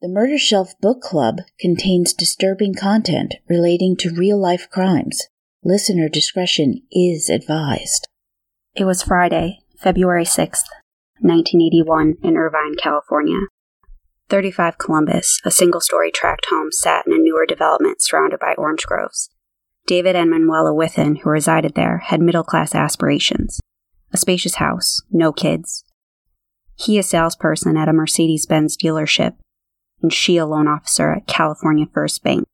The Murder Shelf Book Club contains disturbing content relating to real life crimes. Listener discretion is advised. It was Friday, February 6th, 1981, in Irvine, California. 35 Columbus, a single story tract home sat in a newer development surrounded by orange groves. David and Manuela Witthuhn, who resided there, had middle class aspirations. A spacious house, no kids. He a salesperson at a Mercedes Benz dealership, and she a loan officer at California First Bank.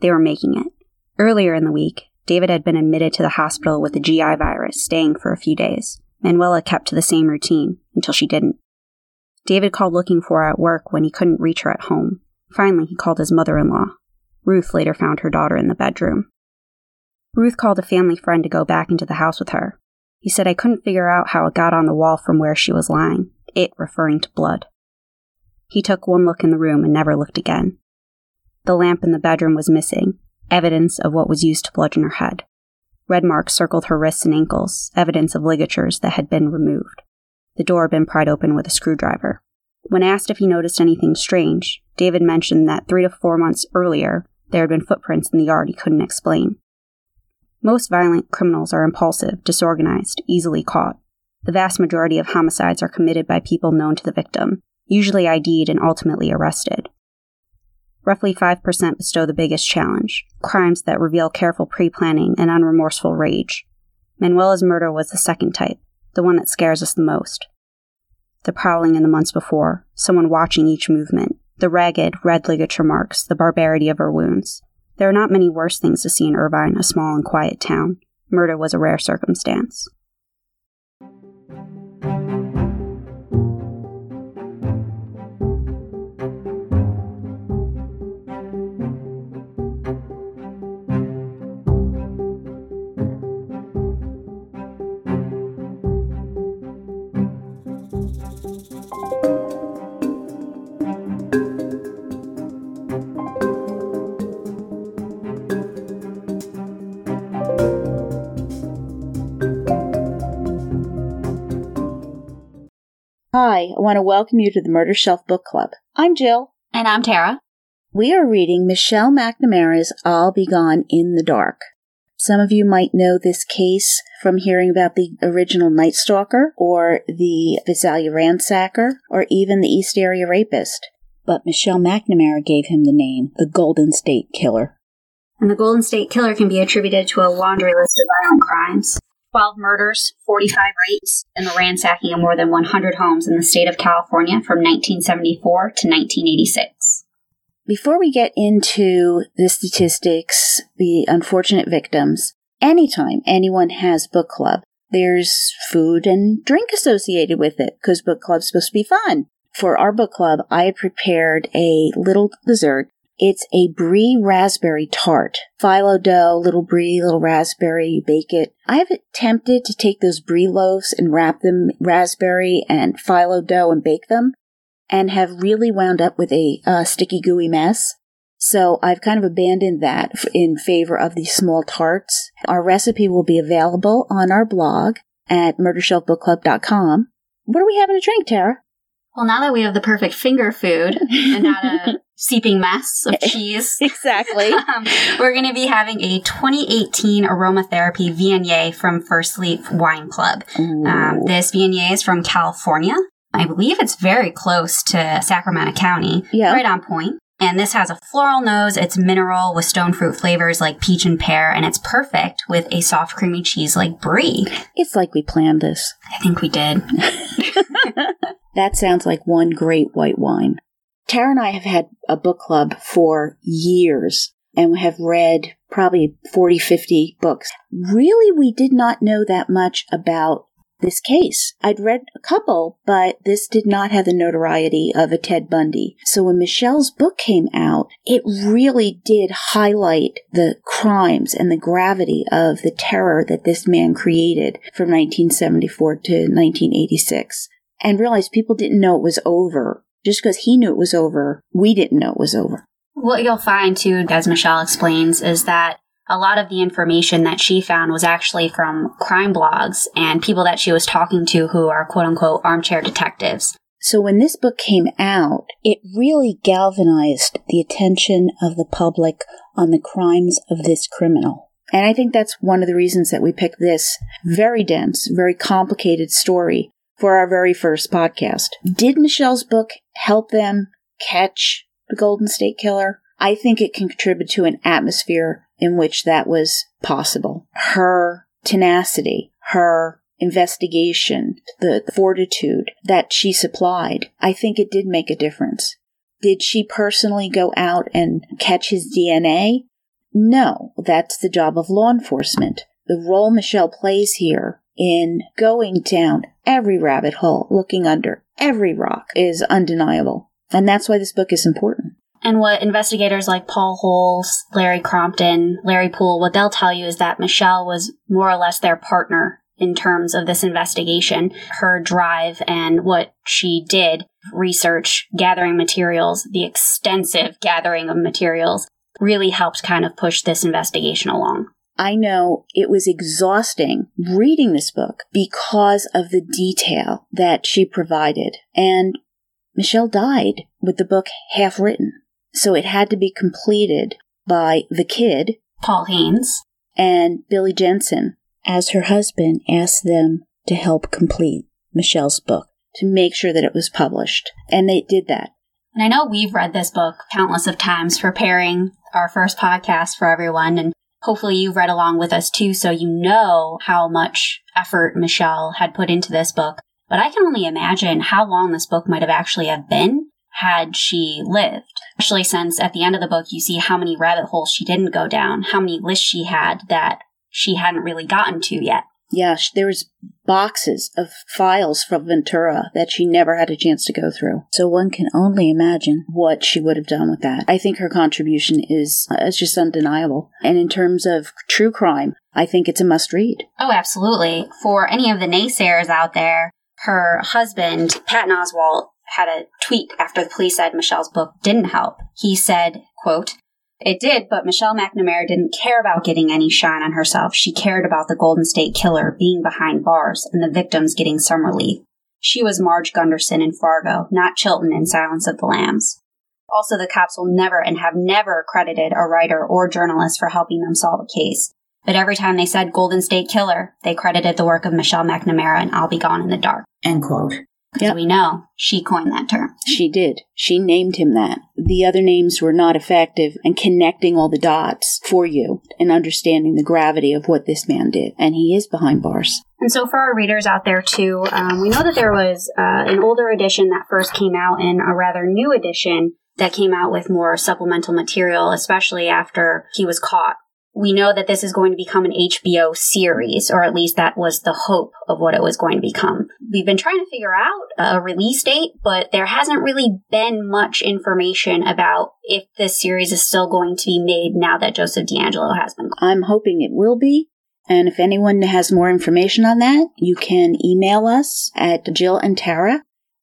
They were making it. Earlier in the week, David had been admitted to the hospital with the GI virus, staying for a few days. Manuela kept to the same routine until she didn't. David called looking for her at work when he couldn't reach her at home. Finally, he called his mother in law. Ruth later found her daughter in the bedroom. Ruth called a family friend to go back into the house with her. He said I couldn't figure out how it got on the wall from where she was lying, it referring to blood. He took one look in the room and never looked again. The lamp in the bedroom was missing, evidence of what was used to bludgeon her head. Red marks circled her wrists and ankles, evidence of ligatures that had been removed. The door had been pried open with a screwdriver. When asked if he noticed anything strange, David mentioned that three to four months earlier there had been footprints in the yard he couldn't explain. Most violent criminals are impulsive, disorganized, easily caught. The vast majority of homicides are committed by people known to the victim, usually ID'd and ultimately arrested. Roughly 5% bestow the biggest challenge crimes that reveal careful pre planning and unremorseful rage. Manuela's murder was the second type, the one that scares us the most. The prowling in the months before, someone watching each movement, the ragged, red ligature marks, the barbarity of her wounds. There are not many worse things to see in Irvine, a small and quiet town. Murder was a rare circumstance. Hi, I want to welcome you to the Murder Shelf Book Club. I'm Jill. And I'm Tara. We are reading Michelle McNamara's I'll Be Gone in the Dark. Some of you might know this case from hearing about the original Night Stalker or the Visalia Ransacker or even the East Area Rapist. But Michelle McNamara gave him the name the Golden State Killer. And the Golden State Killer can be attributed to a laundry list of violent crimes 12 murders, 45 rapes, and the ransacking of more than 100 homes in the state of California from 1974 to 1986. Before we get into the statistics, the unfortunate victims, anytime anyone has book club, there's food and drink associated with it because book club's supposed to be fun. For our book club, I prepared a little dessert it's a brie raspberry tart. Phyllo dough, little brie, little raspberry, you bake it. I have attempted to take those brie loaves and wrap them raspberry and phyllo dough and bake them and have really wound up with a uh, sticky gooey mess. So I've kind of abandoned that in favor of these small tarts. Our recipe will be available on our blog at murdershelfbookclub.com. What are we having to drink, Tara? Well, now that we have the perfect finger food and not a seeping mess of cheese, exactly, um, we're going to be having a 2018 aromatherapy Viognier from First Leaf Wine Club. Um, this Viognier is from California. I believe it's very close to Sacramento County, yeah. right on point. And this has a floral nose. It's mineral with stone fruit flavors like peach and pear, and it's perfect with a soft creamy cheese like brie. It's like we planned this. I think we did. That sounds like one great white wine. Tara and I have had a book club for years and have read probably 40, 50 books. Really, we did not know that much about this case. I'd read a couple, but this did not have the notoriety of a Ted Bundy. So when Michelle's book came out, it really did highlight the crimes and the gravity of the terror that this man created from 1974 to 1986. And realized people didn't know it was over. Just because he knew it was over, we didn't know it was over. What you'll find too, as Michelle explains, is that a lot of the information that she found was actually from crime blogs and people that she was talking to who are quote unquote armchair detectives. So when this book came out, it really galvanized the attention of the public on the crimes of this criminal. And I think that's one of the reasons that we picked this very dense, very complicated story for our very first podcast. Did Michelle's book help them catch the Golden State Killer? I think it can contribute to an atmosphere in which that was possible. Her tenacity, her investigation, the fortitude that she supplied, I think it did make a difference. Did she personally go out and catch his DNA? No, that's the job of law enforcement. The role Michelle plays here in going down every rabbit hole, looking under every rock is undeniable. And that's why this book is important. And what investigators like Paul Holes, Larry Crompton, Larry Poole, what they'll tell you is that Michelle was more or less their partner in terms of this investigation. Her drive and what she did, research, gathering materials, the extensive gathering of materials, really helped kind of push this investigation along. I know it was exhausting reading this book because of the detail that she provided. And Michelle died with the book half written. So it had to be completed by the kid, Paul Haynes, and Billy Jensen, as her husband asked them to help complete Michelle's book to make sure that it was published. And they did that. And I know we've read this book countless of times preparing our first podcast for everyone. And hopefully you've read along with us too, so you know how much effort Michelle had put into this book. But I can only imagine how long this book might have actually have been had she lived. Especially since at the end of the book you see how many rabbit holes she didn't go down, how many lists she had that she hadn't really gotten to yet. Yeah, there was boxes of files from Ventura that she never had a chance to go through. So one can only imagine what she would have done with that. I think her contribution is uh, is just undeniable. And in terms of true crime, I think it's a must read. Oh, absolutely. For any of the naysayers out there, her husband, Patton Oswalt, had a tweet after the police said Michelle's book didn't help. He said, quote, it did, but Michelle McNamara didn't care about getting any shine on herself. She cared about the Golden State Killer being behind bars and the victims getting some relief. She was Marge Gunderson in Fargo, not Chilton in Silence of the Lambs. Also, the cops will never and have never credited a writer or journalist for helping them solve a case. But every time they said Golden State Killer, they credited the work of Michelle McNamara and I'll Be Gone in the Dark. End quote. Yep. we know she coined that term. She did. She named him that. The other names were not effective in connecting all the dots for you and understanding the gravity of what this man did. And he is behind bars. And so, for our readers out there too, um, we know that there was uh, an older edition that first came out and a rather new edition that came out with more supplemental material, especially after he was caught we know that this is going to become an HBO series, or at least that was the hope of what it was going to become. We've been trying to figure out a release date, but there hasn't really been much information about if this series is still going to be made now that Joseph DeAngelo has been. I'm hoping it will be. And if anyone has more information on that, you can email us at Jill and Tara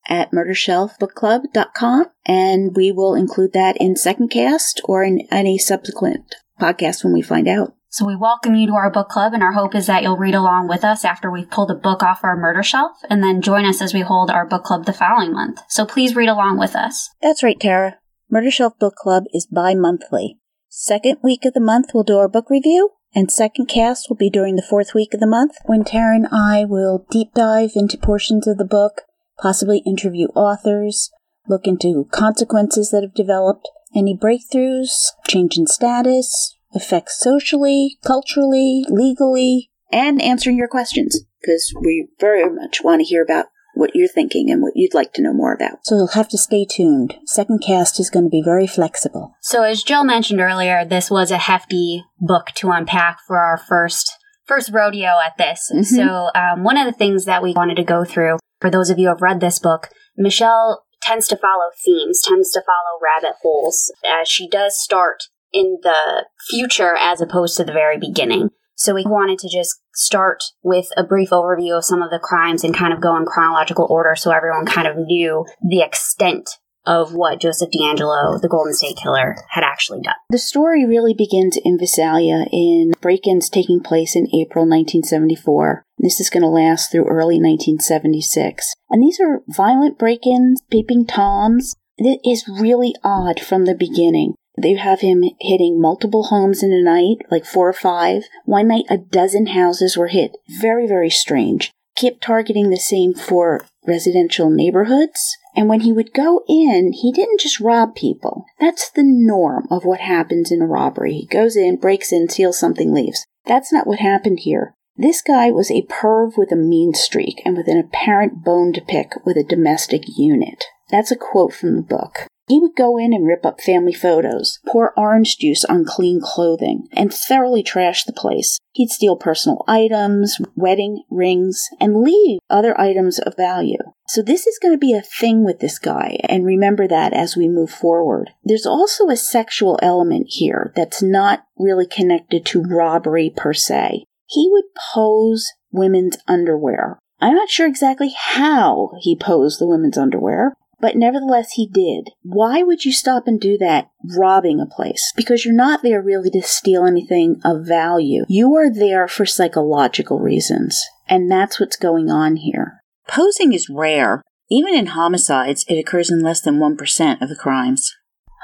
at murdershelfbookclub.com and we will include that in second cast or in any subsequent podcast when we find out. So we welcome you to our book club, and our hope is that you'll read along with us after we've pulled a book off our murder shelf, and then join us as we hold our book club the following month. So please read along with us. That's right, Tara. Murder Shelf Book Club is bi-monthly. Second week of the month we'll do our book review, and second cast will be during the fourth week of the month when Tara and I will deep dive into portions of the book, possibly interview authors, look into consequences that have developed, any breakthroughs, change in status, effects socially, culturally, legally, and answering your questions because we very much want to hear about what you're thinking and what you'd like to know more about. So you'll have to stay tuned. Second cast is going to be very flexible. So as Jill mentioned earlier, this was a hefty book to unpack for our first first rodeo at this. Mm-hmm. So um, one of the things that we wanted to go through for those of you who have read this book, Michelle tends to follow themes, tends to follow rabbit holes, as she does start in the future as opposed to the very beginning. So we wanted to just start with a brief overview of some of the crimes and kind of go in chronological order so everyone kind of knew the extent of what Joseph DeAngelo, the Golden State Killer, had actually done. The story really begins in Visalia in break ins taking place in April 1974. This is going to last through early 1976. And these are violent break ins, peeping toms. It is really odd from the beginning. They have him hitting multiple homes in a night, like four or five. One night, a dozen houses were hit. Very, very strange. Kept targeting the same four residential neighborhoods. And when he would go in, he didn't just rob people. That's the norm of what happens in a robbery. He goes in, breaks in, steals something, leaves. That's not what happened here. This guy was a perv with a mean streak and with an apparent bone to pick with a domestic unit. That's a quote from the book. He would go in and rip up family photos, pour orange juice on clean clothing, and thoroughly trash the place. He'd steal personal items, wedding rings, and leave other items of value. So this is going to be a thing with this guy, and remember that as we move forward. There's also a sexual element here that's not really connected to robbery per se. He would pose women's underwear. I'm not sure exactly how he posed the women's underwear, but nevertheless, he did. Why would you stop and do that robbing a place? Because you're not there really to steal anything of value. You are there for psychological reasons. And that's what's going on here. Posing is rare. Even in homicides, it occurs in less than 1% of the crimes.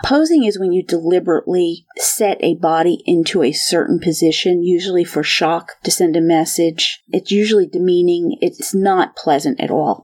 Posing is when you deliberately set a body into a certain position, usually for shock, to send a message. It's usually demeaning. It's not pleasant at all.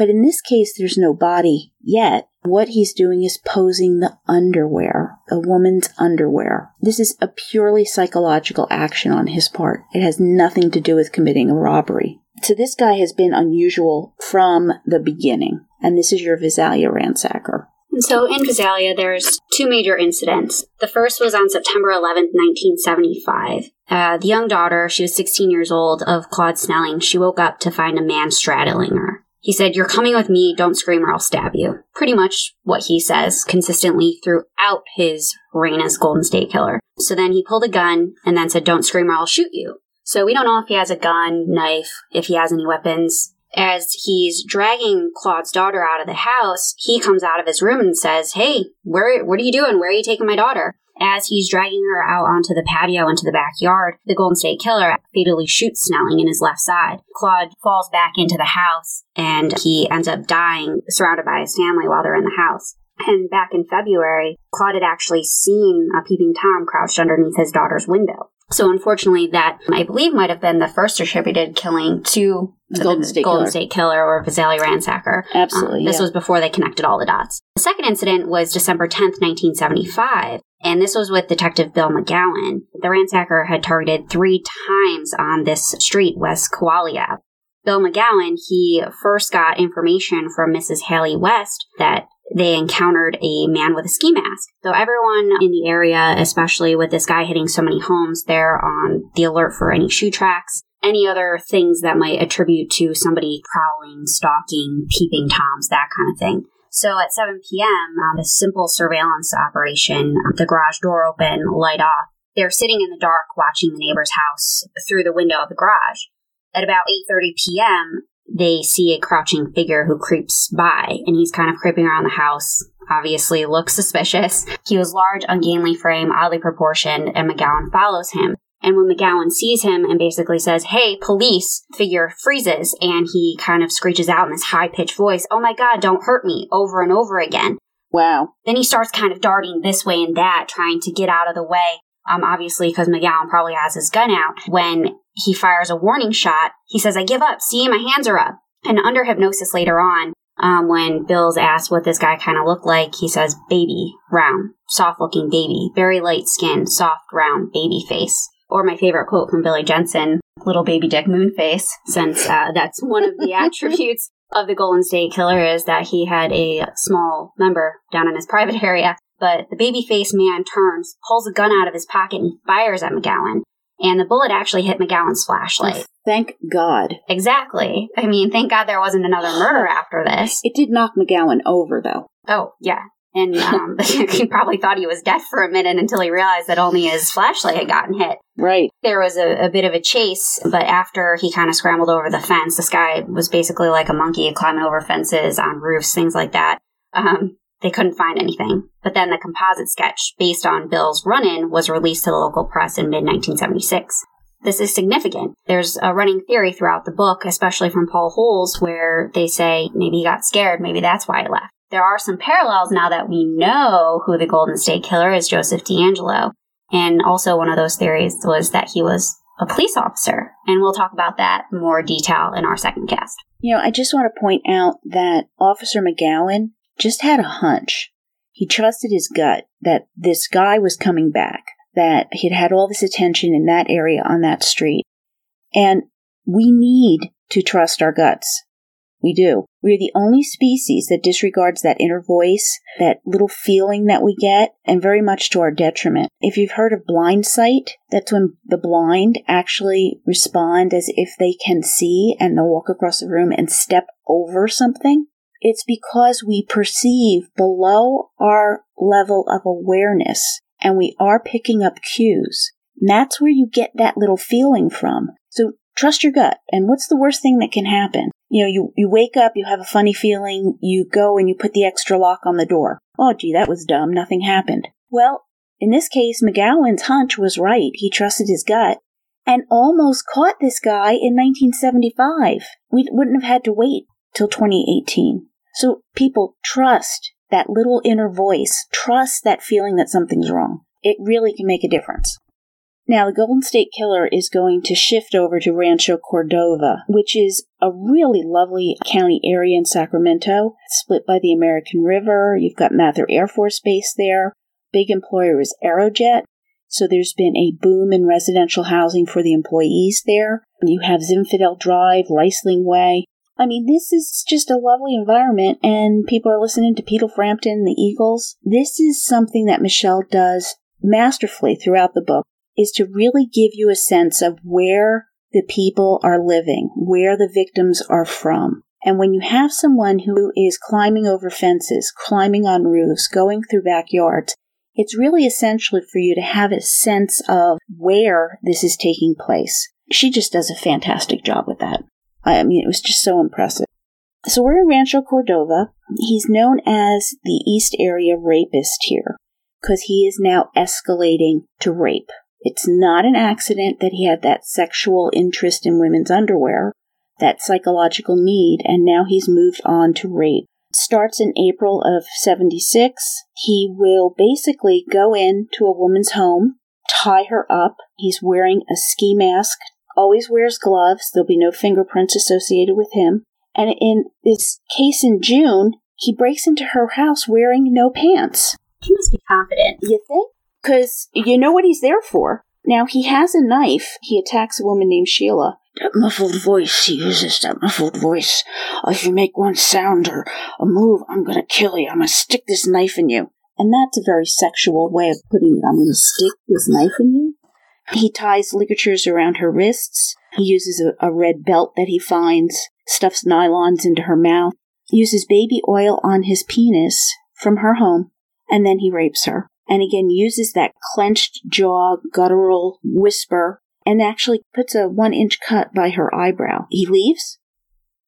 But in this case, there's no body yet. What he's doing is posing the underwear, a woman's underwear. This is a purely psychological action on his part. It has nothing to do with committing a robbery. So this guy has been unusual from the beginning. And this is your Visalia ransacker. So in Visalia, there's two major incidents. The first was on September 11th, 1975. Uh, the young daughter, she was 16 years old, of Claude Snelling, she woke up to find a man straddling her. He said, You're coming with me, don't scream or I'll stab you. Pretty much what he says consistently throughout his reign as Golden State Killer. So then he pulled a gun and then said, Don't scream or I'll shoot you. So we don't know if he has a gun, knife, if he has any weapons. As he's dragging Claude's daughter out of the house, he comes out of his room and says, Hey, where, what are you doing? Where are you taking my daughter? As he's dragging her out onto the patio into the backyard, the Golden State Killer fatally shoots Snelling in his left side. Claude falls back into the house and he ends up dying surrounded by his family while they're in the house. And back in February, Claude had actually seen a peeping Tom crouched underneath his daughter's window. So unfortunately, that I believe might have been the first attributed killing to Golden, State, Golden Killer. State Killer or Visalia Ransacker. Absolutely. Um, this yeah. was before they connected all the dots. The second incident was December 10th, 1975. And this was with Detective Bill McGowen. The ransacker had targeted three times on this street, West Kaweah. Bill McGowen, he first got information from Mrs. Haley West that they encountered a man with a ski mask. So everyone in the area, especially with this guy hitting so many homes, they're on the alert for any shoe tracks, any other things that might attribute to somebody prowling, stalking, peeping toms, that kind of thing. So at 7 p.m., on a simple surveillance operation, uh, the garage door open, light off. They're sitting in the dark watching the neighbor's house through the window of the garage. At about 8:30 p.m., they see a crouching figure who creeps by, and he's kind of creeping around the house. Obviously, looks suspicious. He was large, ungainly frame, oddly proportioned, and McGowen follows him. And when McGowen sees him and basically says, Hey, police, figure freezes and he kind of screeches out in this high pitched voice, Oh my God, don't hurt me, over and over again. Wow. Then he starts kind of darting this way and that, trying to get out of the way. Um, obviously, because McGowen probably has his gun out. When he fires a warning shot, he says, I give up. See, my hands are up. And under hypnosis later on, um, when Bill's asked what this guy kind of looked like, he says, baby, round, soft looking baby, very light skin, soft, round, baby face. Or my favorite quote from Billy Jensen, little baby dick moon face, since uh, that's one of the attributes of the Golden State Killer is that he had a small member down in his private area. But the baby face man turns, pulls a gun out of his pocket, and fires at McGowen. And the bullet actually hit McGowen's flashlight. Thank God. Exactly. I mean, thank God there wasn't another murder after this. It did knock McGowan over, though. Oh, yeah. And um, he probably thought he was dead for a minute until he realized that only his flashlight had gotten hit. Right. There was a, a bit of a chase, but after he kind of scrambled over the fence, this guy was basically like a monkey climbing over fences, on roofs, things like that. Um, They couldn't find anything. But then the composite sketch based on Bill's run in was released to the local press in mid 1976. This is significant. There's a running theory throughout the book, especially from Paul Holes, where they say maybe he got scared, maybe that's why he left. There are some parallels now that we know who the Golden State Killer is, Joseph DeAngelo. And also, one of those theories was that he was a police officer. And we'll talk about that more detail in our second cast. You know, I just want to point out that Officer McGowen just had a hunch. He trusted his gut that this guy was coming back, that he'd had all this attention in that area on that street. And we need to trust our guts. We do. We are the only species that disregards that inner voice, that little feeling that we get, and very much to our detriment. If you've heard of blind sight, that's when the blind actually respond as if they can see and they'll walk across the room and step over something. It's because we perceive below our level of awareness and we are picking up cues. And that's where you get that little feeling from. So trust your gut. And what's the worst thing that can happen? You know, you, you wake up, you have a funny feeling, you go and you put the extra lock on the door. Oh, gee, that was dumb. Nothing happened. Well, in this case, McGowen's hunch was right. He trusted his gut and almost caught this guy in 1975. We wouldn't have had to wait till 2018. So people trust that little inner voice, trust that feeling that something's wrong. It really can make a difference. Now, the Golden State Killer is going to shift over to Rancho Cordova, which is a really lovely county area in Sacramento, split by the American River. You've got Mather Air Force Base there. Big employer is Aerojet. So there's been a boom in residential housing for the employees there. You have Zinfandel Drive, Riesling Way. I mean, this is just a lovely environment, and people are listening to Peter Frampton, the Eagles. This is something that Michelle does masterfully throughout the book is to really give you a sense of where the people are living, where the victims are from. And when you have someone who is climbing over fences, climbing on roofs, going through backyards, it's really essential for you to have a sense of where this is taking place. She just does a fantastic job with that. I mean, it was just so impressive. So we're in Rancho Cordova. He's known as the East Area Rapist here because he is now escalating to rape. It's not an accident that he had that sexual interest in women's underwear, that psychological need, and now he's moved on to rape. Starts in April of 76. He will basically go into a woman's home, tie her up. He's wearing a ski mask, always wears gloves. There'll be no fingerprints associated with him. And in this case in June, he breaks into her house wearing no pants. He must be confident. You think? Because you know what he's there for. Now, he has a knife. He attacks a woman named Sheila. That muffled voice, he uses that muffled voice. If you make one sound or a move, I'm gonna kill you. I'm gonna stick this knife in you. And that's a very sexual way of putting it. I'm gonna stick this knife in you. He ties ligatures around her wrists. He uses a, a red belt that he finds, stuffs nylons into her mouth, uses baby oil on his penis from her home, and then he rapes her and again uses that clenched jaw guttural whisper and actually puts a one inch cut by her eyebrow. He leaves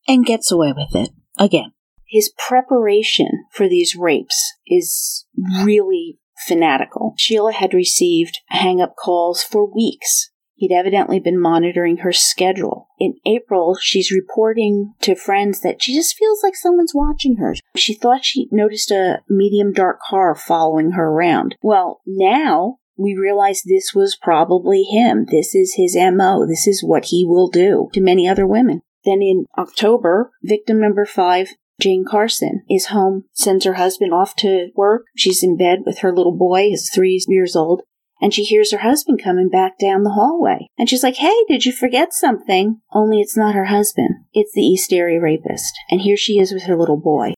and gets away with it again. His preparation for these rapes is really fanatical. Sheila had received hang up calls for weeks He'd evidently been monitoring her schedule. In April, she's reporting to friends that she just feels like someone's watching her. She thought she noticed a medium dark car following her around. Well, now we realize this was probably him. This is his MO. This is what he will do to many other women. Then in October, victim number five Jane Carson is home, sends her husband off to work. She's in bed with her little boy, who's three years old and she hears her husband coming back down the hallway. And she's like, Hey, did you forget something? Only it's not her husband. It's the East Area rapist. And here she is with her little boy.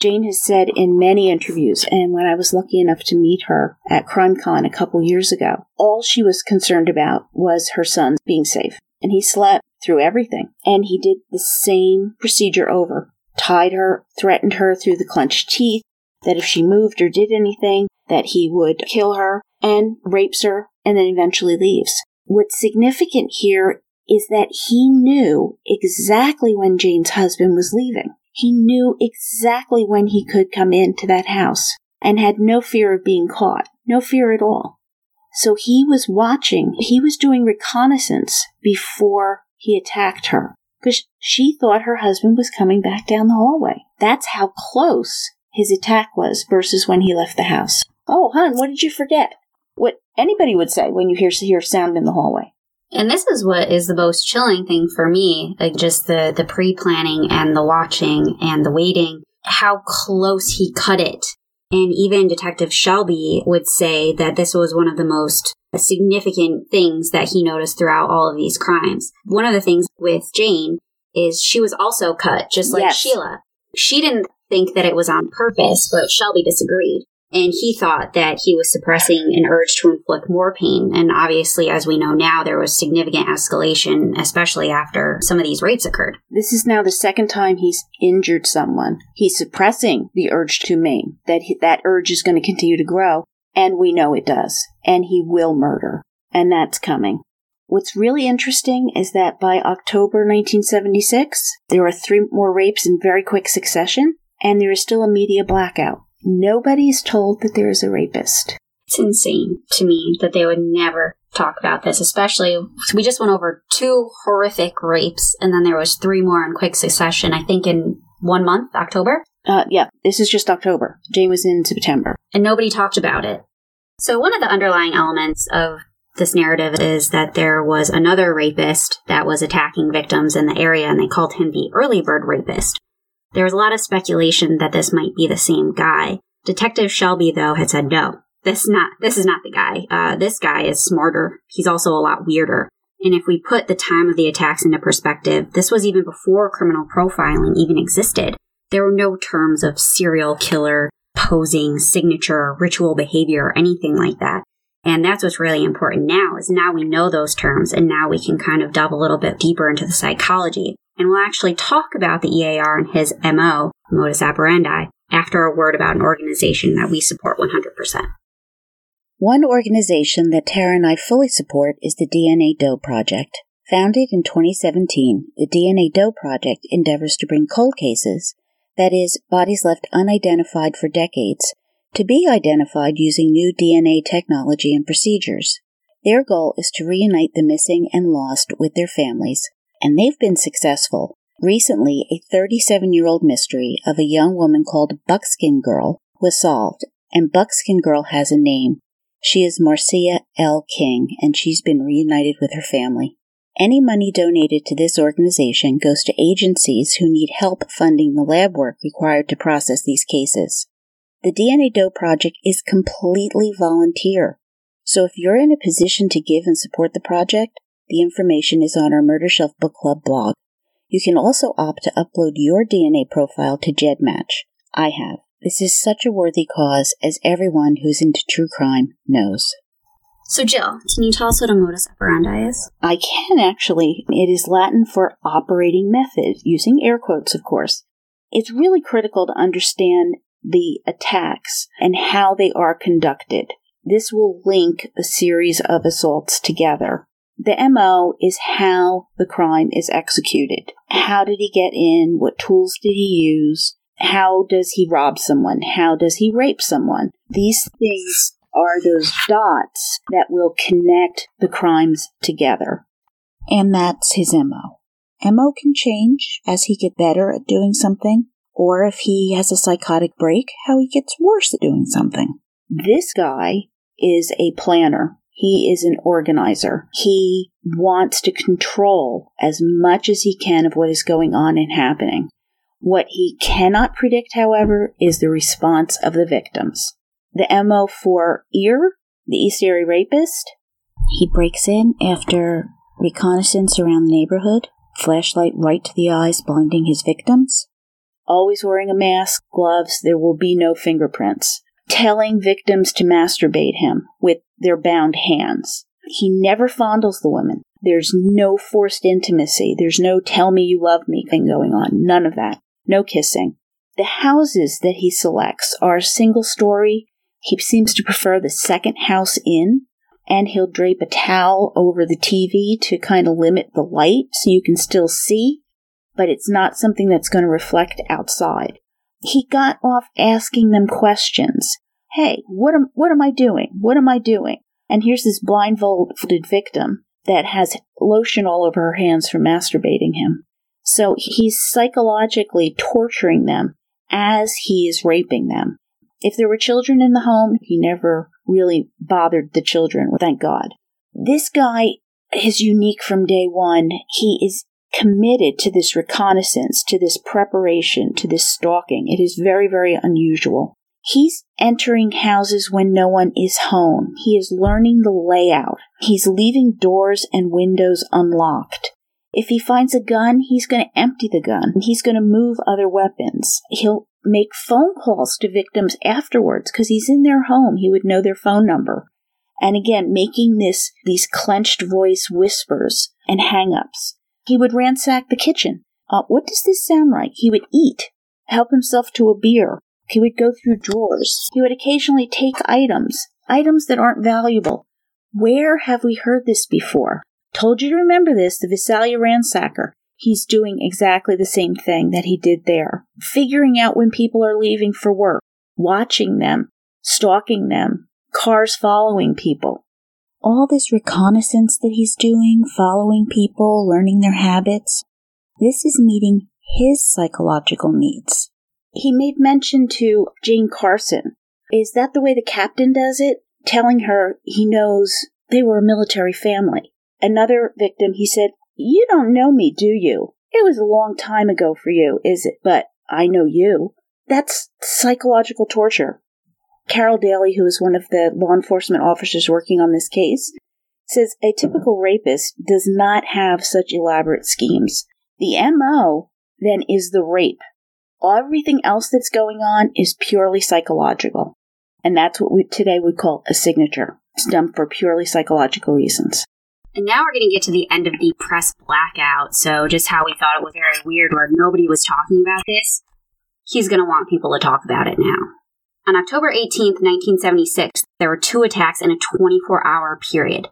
Jane has said in many interviews, and when I was lucky enough to meet her at CrimeCon a couple years ago, all she was concerned about was her son being safe. And he slept through everything. And he did the same procedure over. Tied her, threatened her through the clenched teeth, that if she moved or did anything, that he would kill her and rapes her and then eventually leaves. What's significant here is that he knew exactly when Jane's husband was leaving. He knew exactly when he could come into that house and had no fear of being caught, no fear at all. So he was watching, he was doing reconnaissance before he attacked her because she thought her husband was coming back down the hallway. That's how close his attack was versus when he left the house. Oh, hun, what did you forget? What anybody would say when you hear, hear sound in the hallway. And this is what is the most chilling thing for me, like just the, the pre-planning and the watching and the waiting, how close he cut it. And even Detective Shelby would say that this was one of the most significant things that he noticed throughout all of these crimes. One of the things with Jane is she was also cut, just like yes. Sheila. She didn't think that it was on purpose, but Shelby disagreed. And he thought that he was suppressing an urge to inflict more pain. And obviously, as we know now, there was significant escalation, especially after some of these rapes occurred. This is now the second time he's injured someone. He's suppressing the urge to maim. That that urge is going to continue to grow, and we know it does. And he will murder, and that's coming. What's really interesting is that by October 1976, there are three more rapes in very quick succession, and there is still a media blackout. Nobody's told that there is a rapist. It's insane to me that they would never talk about this, especially we just went over two horrific rapes and then there was three more in quick succession, I think in one month, October. Uh, yeah, this is just October. Jane was in September. And nobody talked about it. So one of the underlying elements of this narrative is that there was another rapist that was attacking victims in the area and they called him the early bird rapist. There was a lot of speculation that this might be the same guy. Detective Shelby, though, had said no. This not this is not the guy. Uh, this guy is smarter. He's also a lot weirder. And if we put the time of the attacks into perspective, this was even before criminal profiling even existed. There were no terms of serial killer, posing, signature, ritual behavior, or anything like that. And that's what's really important now is now we know those terms and now we can kind of delve a little bit deeper into the psychology. And we'll actually talk about the EAR and his MO, modus operandi, after a word about an organization that we support 100%. One organization that Tara and I fully support is the DNA Doe Project. Founded in 2017, the DNA Doe Project endeavors to bring cold cases, that is, bodies left unidentified for decades, to be identified using new DNA technology and procedures. Their goal is to reunite the missing and lost with their families, and they've been successful. Recently, a 37 year old mystery of a young woman called Buckskin Girl was solved, and Buckskin Girl has a name. She is Marcia L. King, and she's been reunited with her family. Any money donated to this organization goes to agencies who need help funding the lab work required to process these cases. The DNA Doe project is completely volunteer. So if you're in a position to give and support the project, the information is on our Murder Shelf Book Club blog. You can also opt to upload your DNA profile to GEDmatch. I have. This is such a worthy cause, as everyone who's into true crime knows. So, Jill, can you tell us what a modus operandi is? I can actually. It is Latin for operating method, using air quotes, of course. It's really critical to understand the attacks and how they are conducted. This will link a series of assaults together. The MO is how the crime is executed. How did he get in? What tools did he use? How does he rob someone? How does he rape someone? These things are those dots that will connect the crimes together. And that's his MO. MO can change as he get better at doing something, or if he has a psychotic break, how he gets worse at doing something. This guy is a planner. He is an organizer. He wants to control as much as he can of what is going on and happening. What he cannot predict, however, is the response of the victims. The MO for Ear, the East Area rapist, he breaks in after reconnaissance around the neighborhood, flashlight right to the eyes, blinding his victims always wearing a mask, gloves, there will be no fingerprints. Telling victims to masturbate him with their bound hands. He never fondles the women. There's no forced intimacy. There's no tell me you love me thing going on. None of that. No kissing. The houses that he selects are single story. He seems to prefer the second house in, and he'll drape a towel over the TV to kind of limit the light so you can still see but it's not something that's going to reflect outside. He got off asking them questions. Hey, what am, what am I doing? What am I doing? And here's this blindfolded victim that has lotion all over her hands from masturbating him. So he's psychologically torturing them as he is raping them. If there were children in the home, he never really bothered the children, thank God. This guy is unique from day one. He is committed to this reconnaissance, to this preparation, to this stalking. It is very, very unusual. He's entering houses when no one is home. He is learning the layout. He's leaving doors and windows unlocked. If he finds a gun, he's going to empty the gun. He's going to move other weapons. He'll make phone calls to victims afterwards because he's in their home. He would know their phone number. And again, making this, these clenched voice whispers and hang-ups. He would ransack the kitchen. Uh, what does this sound like? He would eat, help himself to a beer, he would go through drawers. He would occasionally take items, items that aren't valuable. Where have we heard this before? Told you to remember this, the Visalia ransacker. He's doing exactly the same thing that he did there. Figuring out when people are leaving for work, watching them, stalking them, cars following people. All this reconnaissance that he's doing, following people, learning their habits, this is meeting his psychological needs. He made mention to Jane Carson. Is that the way the captain does it? Telling her he knows they were a military family. Another victim, he said, You don't know me, do you? It was a long time ago for you, is it? But I know you. That's psychological torture. Carol Daly, who is one of the law enforcement officers working on this case, says a typical rapist does not have such elaborate schemes. The MO then is the rape. Everything else that's going on is purely psychological. And that's what we today would call a signature. It's done for purely psychological reasons. And now we're going to get to the end of the press blackout. So, just how we thought it was very weird where nobody was talking about this, he's going to want people to talk about it now. On October 18th, 1976, there were two attacks in a 24 hour period.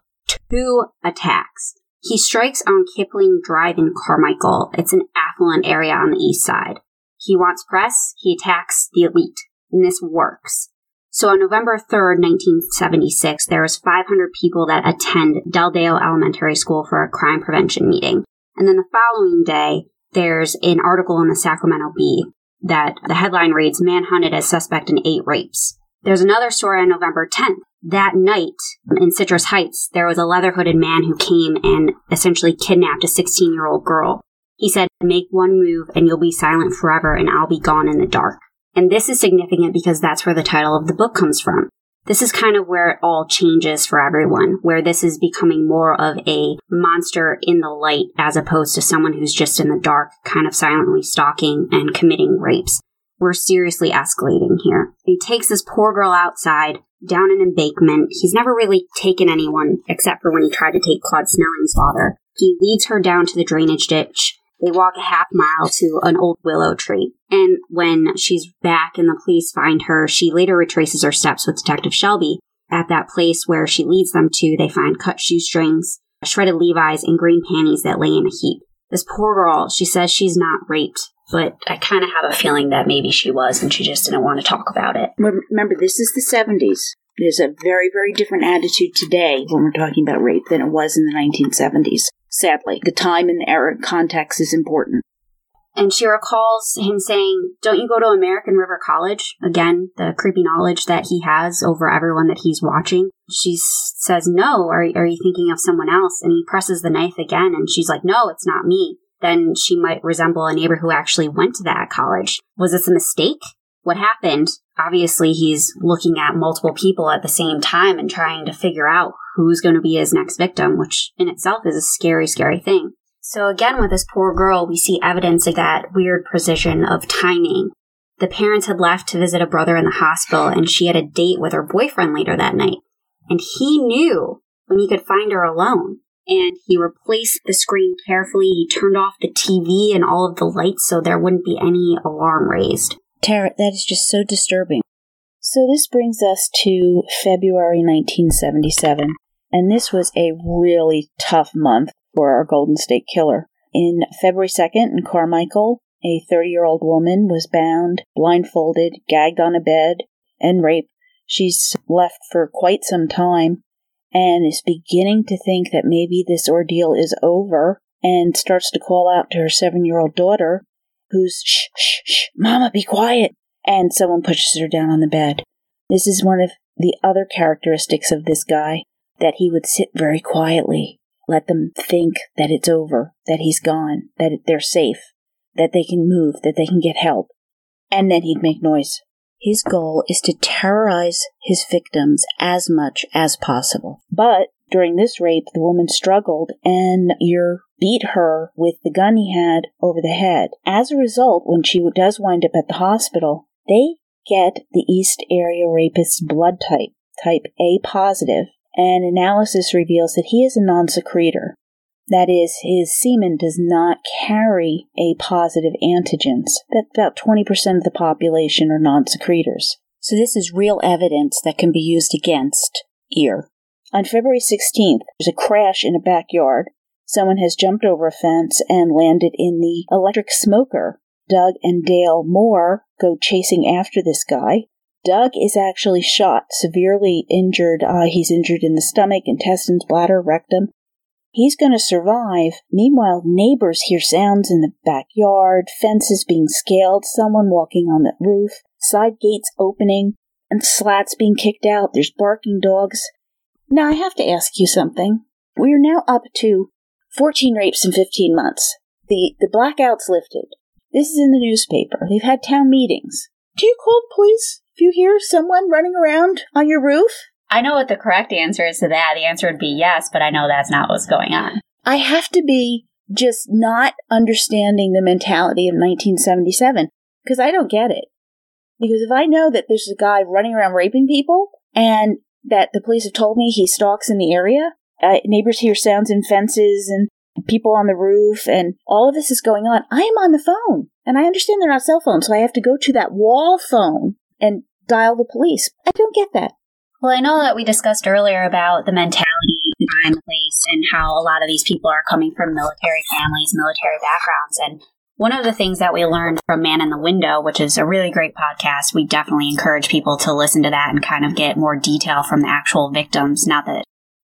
Two attacks. He strikes on Kipling Drive in Carmichael. It's an affluent area on the east side. He wants press, he attacks the elite, and this works. So on November 3rd, 1976, there was 500 people that attend Del Dayo Elementary School for a crime prevention meeting. And then the following day, there's an article in the Sacramento Bee that the headline reads, Man hunted as suspect in eight rapes. There's another story on November 10th. That night in Citrus Heights, there was a leather hooded man who came and essentially kidnapped a 16 year old girl. He said, Make one move and you'll be silent forever, and I'll be gone in the dark. And this is significant because that's where the title of the book comes from. This is kind of where it all changes for everyone, where this is becoming more of a monster in the light as opposed to someone who's just in the dark, kind of silently stalking and committing rapes. We're seriously escalating here. He takes this poor girl outside, down an embankment. He's never really taken anyone except for when he tried to take Claude Snelling's father. He leads her down to the drainage ditch. They walk a half mile to an old willow tree. And when she's back and the police find her, she later retraces her steps with Detective Shelby. At that place where she leads them to, they find cut shoestrings, shredded Levi's, and green panties that lay in a heap. This poor girl, she says she's not raped, but I kind of have a feeling that maybe she was and she just didn't want to talk about it. Remember, this is the 70s. There's a very, very different attitude today when we're talking about rape than it was in the 1970s. Sadly, the time and the era context is important. And she recalls him saying, Don't you go to American River College? Again, the creepy knowledge that he has over everyone that he's watching. She says, No, are, are you thinking of someone else? And he presses the knife again, and she's like, No, it's not me. Then she might resemble a neighbor who actually went to that college. Was this a mistake? What happened? Obviously, he's looking at multiple people at the same time and trying to figure out who's going to be his next victim, which in itself is a scary, scary thing. So again, with this poor girl, we see evidence of that weird precision of timing. The parents had left to visit a brother in the hospital and she had a date with her boyfriend later that night. And he knew when he could find her alone. And he replaced the screen carefully. He turned off the TV and all of the lights so there wouldn't be any alarm raised. Tara, that is just so disturbing. So this brings us to February 1977, and this was a really tough month for our Golden State Killer. In February 2nd in Carmichael, a 30 year old woman was bound, blindfolded, gagged on a bed, and raped. She's left for quite some time and is beginning to think that maybe this ordeal is over and starts to call out to her seven year old daughter, who's shh, shh, shh, mama, be quiet. And someone pushes her down on the bed. This is one of the other characteristics of this guy that he would sit very quietly, let them think that it's over, that he's gone, that they're safe, that they can move, that they can get help. And then he'd make noise. His goal is to terrorize his victims as much as possible. But during this rape, the woman struggled and Ear beat her with the gun he had over the head. As a result, when she does wind up at the hospital, they get the East Area Rapist's blood type, type A positive, and analysis reveals that he is a non secretor. That is, his semen does not carry A positive antigens. That about 20% of the population are non secretors. So this is real evidence that can be used against ear. On February 16th, there's a crash in a backyard. Someone has jumped over a fence and landed in the electric smoker. Doug and Dale Moore go chasing after this guy. Doug is actually shot, severely injured. Uh, he's injured in the stomach, intestines, bladder, rectum. He's going to survive. Meanwhile, neighbors hear sounds in the backyard, fences being scaled, someone walking on the roof, side gates opening, and slats being kicked out. There's barking dogs. Now, I have to ask you something. We are now up to 14 rapes in 15 months. The, the blackout's lifted. This is in the newspaper. They've had town meetings. Do you call the police you hear someone running around on your roof? I know what the correct answer is to that. The answer would be yes, but I know that's not what's going on. I have to be just not understanding the mentality of 1977 because I don't get it. Because if I know that there's a guy running around raping people and that the police have told me he stalks in the area, uh, neighbors hear sounds in fences and people on the roof, and all of this is going on, I am on the phone. And I understand they're not cell phones, so I have to go to that wall phone and dial the police. I don't get that. Well, I know that we discussed earlier about the mentality, behind the place, and how a lot of these people are coming from military families, military backgrounds. And one of the things that we learned from Man in the Window, which is a really great podcast, we definitely encourage people to listen to that and kind of get more detail from the actual victims, now that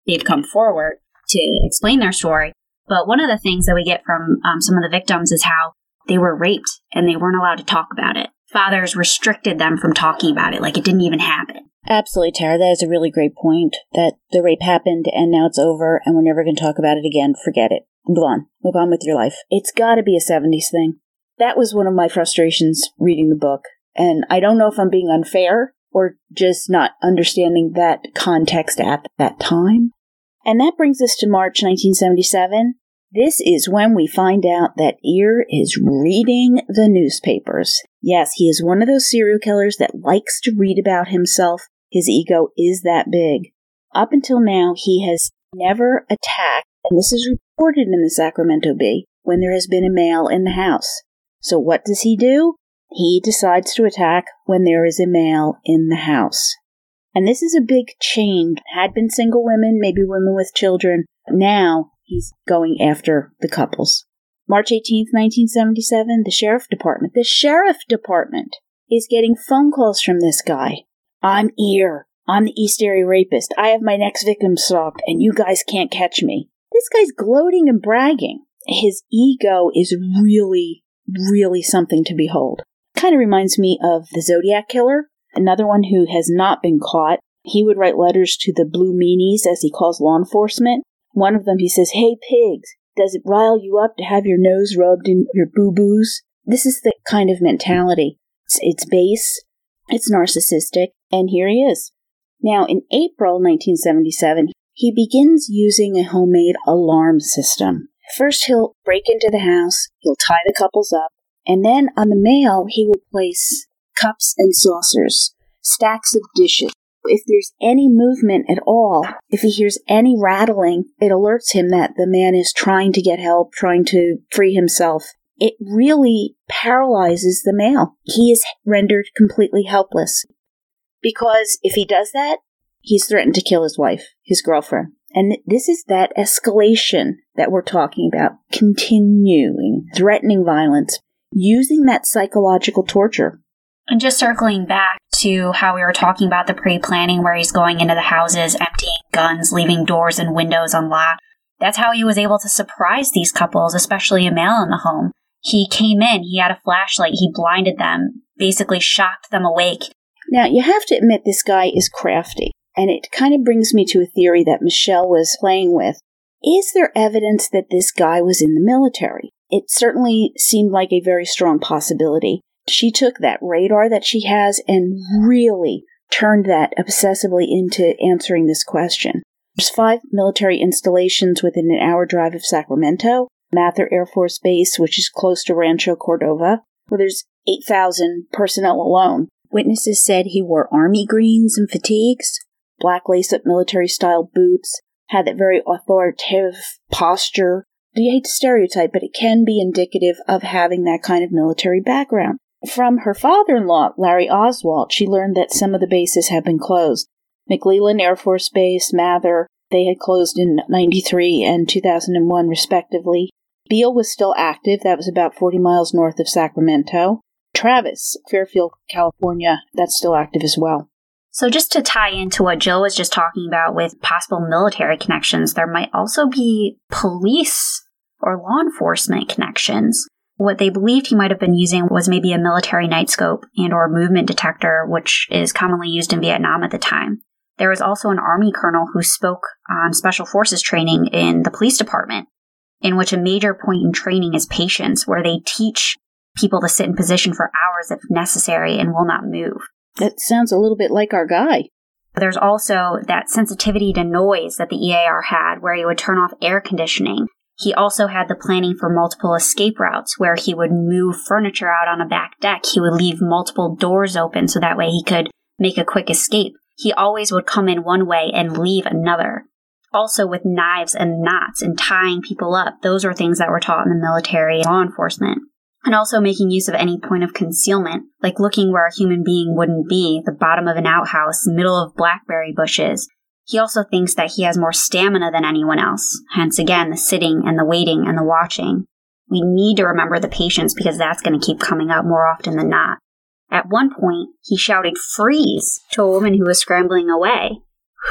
they've come forward to explain their story. But one of the things that we get from um, some of the victims is how they were raped and they weren't allowed to talk about it. Fathers restricted them from talking about it, like it didn't even happen. Absolutely, Tara. That is a really great point. That the rape happened and now it's over and we're never going to talk about it again. Forget it. Move on. Move on with your life. It's got to be a 70s thing. That was one of my frustrations reading the book. And I don't know if I'm being unfair or just not understanding that context at that time. And that brings us to March 1977. This is when we find out that Ear is reading the newspapers. Yes, he is one of those serial killers that likes to read about himself his ego is that big. Up until now, he has never attacked, and this is reported in the Sacramento Bee, when there has been a male in the house. So what does he do? He decides to attack when there is a male in the house. And this is a big change. Had been single women, maybe women with children. Now he's going after the couples. March 18th, 1977, the sheriff department, the sheriff department is getting phone calls from this guy. I'm Ear. I'm the East Area Rapist. I have my next victim stalked, and you guys can't catch me. This guy's gloating and bragging. His ego is really, really something to behold. Kind of reminds me of the Zodiac Killer, another one who has not been caught. He would write letters to the blue meanies, as he calls law enforcement. One of them, he says, Hey, pigs, does it rile you up to have your nose rubbed in your boo boos? This is the kind of mentality. It's, it's base, it's narcissistic, and here he is. Now, in April 1977, he begins using a homemade alarm system. First, he'll break into the house, he'll tie the couples up, and then on the mail, he will place cups and saucers, stacks of dishes. If there's any movement at all, if he hears any rattling, it alerts him that the man is trying to get help, trying to free himself. It really paralyzes the male. He is rendered completely helpless. Because if he does that, he's threatened to kill his wife, his girlfriend, And this is that escalation that we're talking about, continuing, threatening violence, using that psychological torture. And just circling back to how we were talking about the pre planning where he's going into the houses, emptying guns, leaving doors and windows unlocked. That's how he was able to surprise these couples, especially a male in the home. He came in, he had a flashlight, he blinded them, basically shocked them awake. Now, you have to admit this guy is crafty, and it kind of brings me to a theory that Michelle was playing with. Is there evidence that this guy was in the military? It certainly seemed like a very strong possibility. She took that radar that she has and really turned that obsessively into answering this question. There's five military installations within an hour drive of Sacramento, Mather Air Force Base, which is close to Rancho Cordova, where there's 8,000 personnel alone. Witnesses said he wore army greens and fatigues, black lace up military style boots, had that very authoritative posture. You hate to stereotype, but it can be indicative of having that kind of military background. From her father in law, Larry Oswalt, she learned that some of the bases had been closed. McClellan Air Force Base, Mather, they had closed in 93 and 2001, respectively. Beale was still active. That was about 40 miles north of Sacramento. Travis, Fairfield, California, that's still active as well. So, just to tie into what Jill was just talking about with possible military connections, there might also be police or law enforcement connections. What they believed he might have been using was maybe a military night scope and or movement detector, which is commonly used in Vietnam at the time. There was also an army colonel who spoke on special forces training in the police department, in which a major point in training is patience, where they teach people to sit in position for hours if necessary and will not move. That sounds a little bit like our guy. There's also that sensitivity to noise that the EAR had, where he would turn off air conditioning. He also had the planning for multiple escape routes, where he would move furniture out on a back deck. He would leave multiple doors open so that way he could make a quick escape. He always would come in one way and leave another. Also, with knives and knots and tying people up, those are things that were taught in the military law enforcement and also making use of any point of concealment, like looking where a human being wouldn't be, the bottom of an outhouse, middle of blackberry bushes. He also thinks that he has more stamina than anyone else, hence again the sitting and the waiting and the watching. We need to remember the patience because that's going to keep coming up more often than not. At one point, he shouted freeze to a woman who was scrambling away.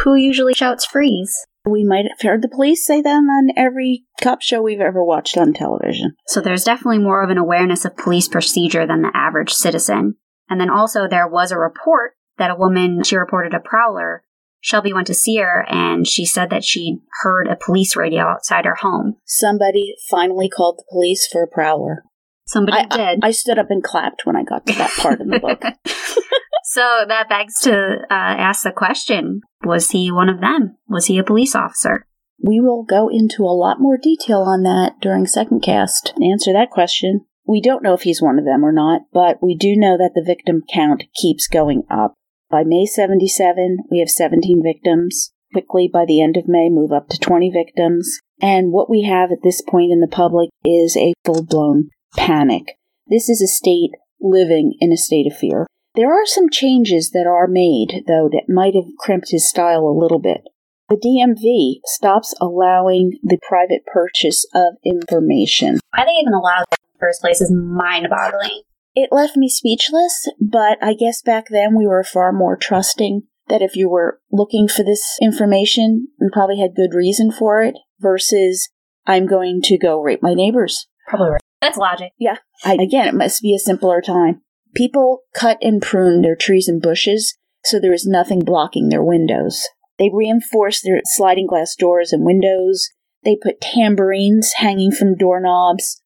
Who usually shouts freeze? We might have heard the police say that on every cop show we've ever watched on television. So there's definitely more of an awareness of police procedure than the average citizen. And then also there was a report that a woman, she reported a prowler. Shelby went to see her and she said that she heard a police radio outside her home. Somebody finally called the police for a prowler. Somebody I, did. I, I stood up and clapped when I got to that part in the book. so that begs to uh, ask the question was he one of them? Was he a police officer? We will go into a lot more detail on that during second cast and answer that question. We don't know if he's one of them or not, but we do know that the victim count keeps going up. By May 77, we have 17 victims. Quickly, by the end of May, move up to 20 victims. And what we have at this point in the public is a full blown panic. This is a state living in a state of fear. There are some changes that are made, though, that might have crimped his style a little bit. The DMV stops allowing the private purchase of information. Why they even allow that in the first place is mind boggling. It left me speechless, but I guess back then we were far more trusting that if you were looking for this information, you probably had good reason for it versus I'm going to go rape my neighbors. Probably right. That's logic. Yeah. I, again, it must be a simpler time. People cut and prune their trees and bushes so there is nothing blocking their windows. They reinforce their sliding glass doors and windows. They put tambourines hanging from doorknobs.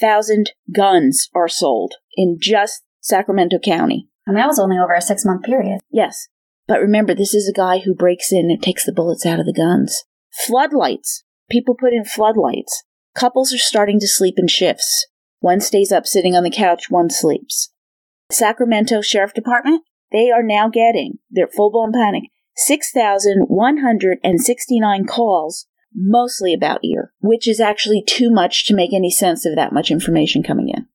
3,000 guns are sold in just Sacramento County. And that was only over a six month period. Yes. But remember, this is a guy who breaks in and takes the bullets out of the guns. Floodlights. People put in floodlights. Couples are starting to sleep in shifts. One stays up sitting on the couch, one sleeps. Sacramento Sheriff Department, they are now getting their full blown panic 6,169 calls, mostly about ear, which is actually too much to make any sense of that much information coming in.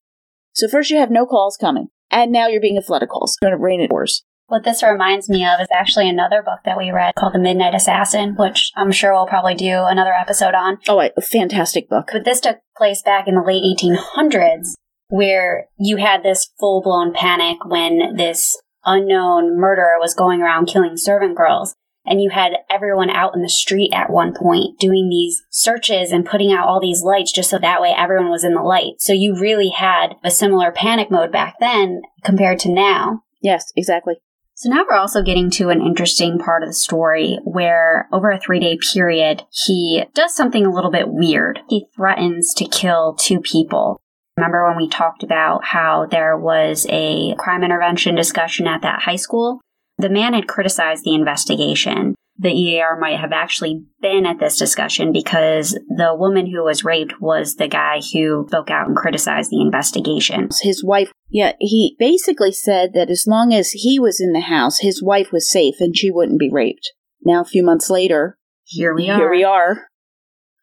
So, first you have no calls coming, and now you're being a flood of calls. It's going to rain it worse. What this reminds me of is actually another book that we read called The Midnight Assassin, which I'm sure we'll probably do another episode on. Oh, a fantastic book. But this took place back in the late 1800s, where you had this full blown panic when this unknown murderer was going around killing servant girls. And you had everyone out in the street at one point doing these searches and putting out all these lights just so that way everyone was in the light. So you really had a similar panic mode back then compared to now. Yes, exactly. So now we're also getting to an interesting part of the story where over a three day period, he does something a little bit weird. He threatens to kill two people. Remember when we talked about how there was a crime intervention discussion at that high school? The man had criticized the investigation the EAR might have actually been at this discussion because the woman who was raped was the guy who spoke out and criticized the investigation. His wife, yeah, he basically said that as long as he was in the house, his wife was safe and she wouldn't be raped. Now, a few months later, here we are. Here we are.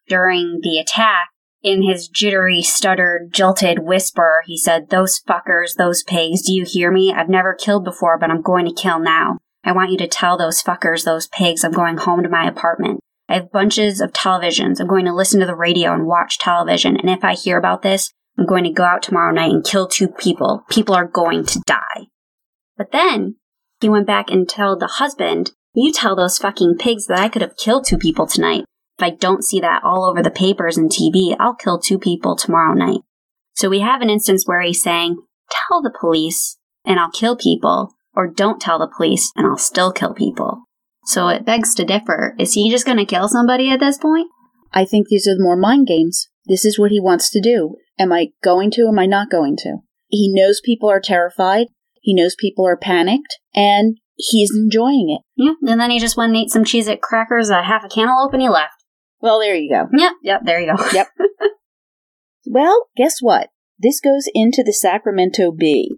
During the attack, in his jittery, stuttered, jilted whisper, he said, Those fuckers, those pigs, do you hear me? I've never killed before, but I'm going to kill now. I want you to tell those fuckers, those pigs, I'm going home to my apartment. I have bunches of televisions. I'm going to listen to the radio and watch television. And if I hear about this, I'm going to go out tomorrow night and kill two people. People are going to die. But then he went back and told the husband, You tell those fucking pigs that I could have killed two people tonight. If I don't see that all over the papers and TV, I'll kill two people tomorrow night. So we have an instance where he's saying, Tell the police and I'll kill people or don't tell the police and I'll still kill people. So it begs to differ. Is he just going to kill somebody at this point? I think these are more mind games. This is what he wants to do. Am I going to? Am I not going to? He knows people are terrified. He knows people are panicked, and he's enjoying it. Yeah, and then he just went and ate some Cheez-It crackers, a half a cantaloupe, and he left. Well, there you go. Yep, yep, there you go. Yep. well, guess what? This goes into the Sacramento Bee.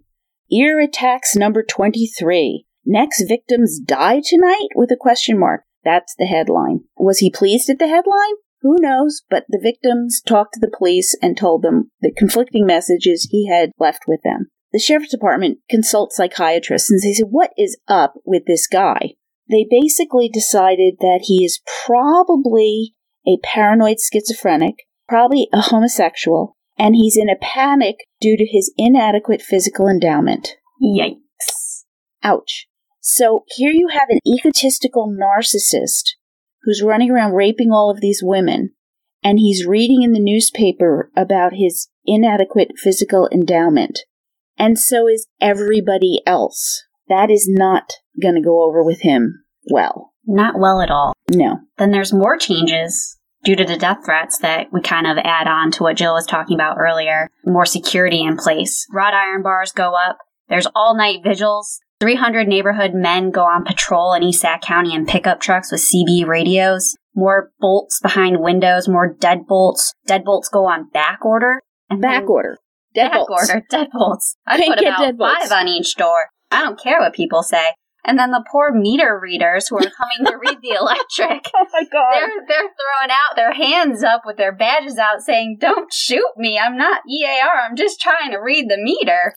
Ear attacks number 23. Next victims die tonight? With a question mark. That's the headline. Was he pleased at the headline? Who knows, but the victims talked to the police and told them the conflicting messages he had left with them. The sheriff's department consults psychiatrists and they said, What is up with this guy? They basically decided that he is probably a paranoid schizophrenic, probably a homosexual, and he's in a panic due to his inadequate physical endowment. Yikes. Ouch. So here you have an egotistical narcissist who's running around raping all of these women, and he's reading in the newspaper about his inadequate physical endowment. And so is everybody else. That is not going to go over with him well. Not well at all. No. Then there's more changes due to the death threats that we kind of add on to what Jill was talking about earlier, more security in place. Wrought iron bars go up. There's all night vigils. 300 neighborhood men go on patrol in East Sac County in pickup trucks with CB radios. More bolts behind windows, more deadbolts. Deadbolts go on back order. And back order. Deadbolts. Back order. Deadbolts. I put about five on each door. I don't care what people say. And then the poor meter readers who are coming to read the electric. oh my god. They're they're throwing out their hands up with their badges out saying, Don't shoot me. I'm not EAR. I'm just trying to read the meter.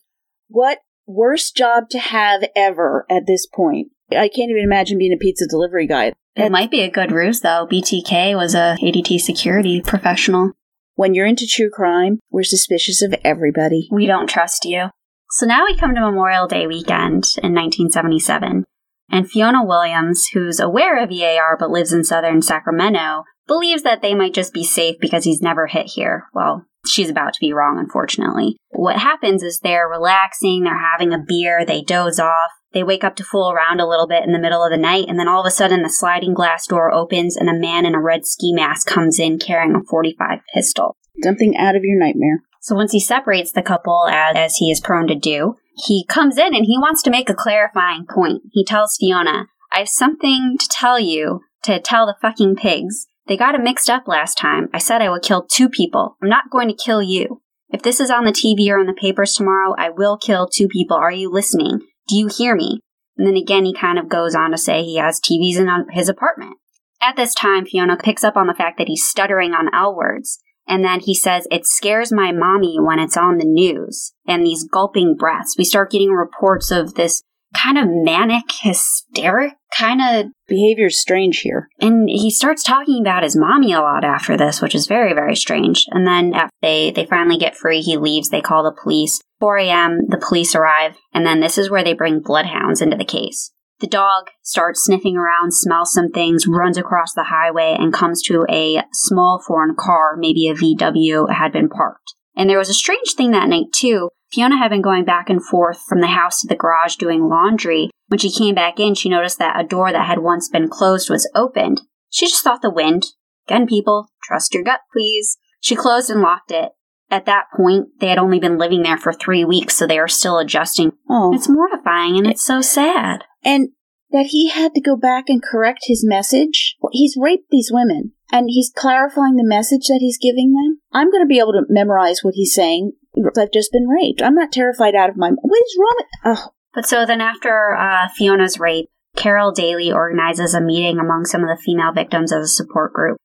What worst job to have ever at this point? I can't even imagine being a pizza delivery guy. It might be a good ruse though. BTK was a ADT security professional. When you're into true crime, we're suspicious of everybody. We don't trust you. So now we come to Memorial Day weekend in 1977, and Fiona Williams, who's aware of EAR but lives in southern Sacramento, believes that they might just be safe because he's never hit here. Well, she's about to be wrong, unfortunately. What happens is they're relaxing, they're having a beer, they doze off, they wake up to fool around a little bit in the middle of the night, and then all of a sudden the sliding glass door opens and a man in a red ski mask comes in carrying a 45 pistol. Something out of your nightmare. So once he separates the couple, as, as he is prone to do, he comes in and he wants to make a clarifying point. He tells Fiona, I have something to tell you to tell the fucking pigs. They got it mixed up last time. I said I would kill two people. I'm not going to kill you. If this is on the TV or in the papers tomorrow, I will kill two people. Are you listening? Do you hear me? And then again, he kind of goes on to say he has TVs in uh, his apartment. At this time, Fiona picks up on the fact that he's stuttering on L words. And then he says, It scares my mommy when it's on the news. And these gulping breaths. We start getting reports of this kind of manic, hysteric kind of Behavior's strange here. and he starts talking about his mommy a lot after this, which is very, very strange. And then after they, they finally get free, he leaves, they call the police. 4 a.m., the police arrive, and then this is where they bring bloodhounds into the case. The dog starts sniffing around, smells some things, runs across the highway, and comes to a small foreign car, maybe a VW, had been parked. And there was a strange thing that night, too. Fiona had been going back and forth from the house to the garage doing laundry. When she came back in, she noticed that a door that had once been closed was opened. She just thought the wind. Again, people, trust your gut, please. She closed and locked it. At that point, they had only been living there for three weeks, so they are still adjusting. Oh. It's mortifying and it's so sad. And that he had to go back and correct his message. He's raped these women and he's clarifying the message that he's giving them. I'm going to be able to memorize what he's saying. I've just been raped. I'm not terrified out of my. What is wrong with. Oh, But so then after uh, Fiona's rape, Carol Daly organizes a meeting among some of the female victims as a support group.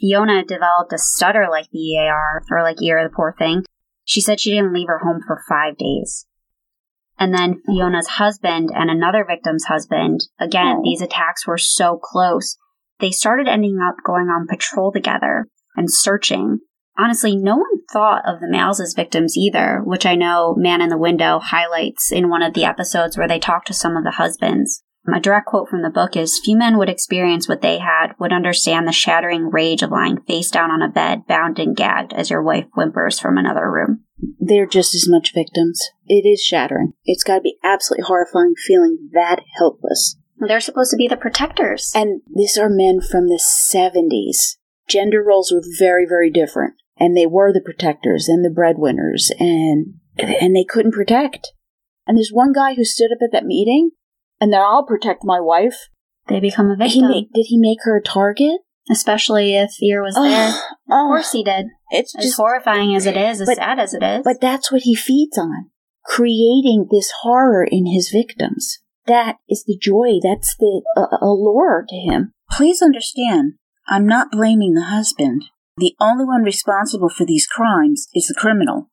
Fiona developed a stutter like the EAR, or like ear, the poor thing. She said she didn't leave her home for five days. And then Fiona's husband and another victim's husband, again, these attacks were so close. They started ending up going on patrol together and searching. Honestly, no one thought of the males as victims either, which I know Man in the Window highlights in one of the episodes where they talk to some of the husbands. A direct quote from the book is Few men would experience what they had, would understand the shattering rage of lying face down on a bed, bound and gagged, as your wife whimpers from another room. They're just as much victims. It is shattering. It's got to be absolutely horrifying feeling that helpless. They're supposed to be the protectors. And these are men from the 70s. Gender roles were very, very different. And they were the protectors and the breadwinners, and and they couldn't protect. And there's one guy who stood up at that meeting, and then I'll protect my wife. They become a He victim. make, did he make her a target? Especially if Ear was there. Oh, Of course he did. it's As just horrifying as it is, as But- sad as it is. But that's what he feeds on, creating this horror in his victims. That is the joy. That's the uh, allure to him. Please understand, I'm not blaming the husband. The only one responsible for these crimes is the criminal.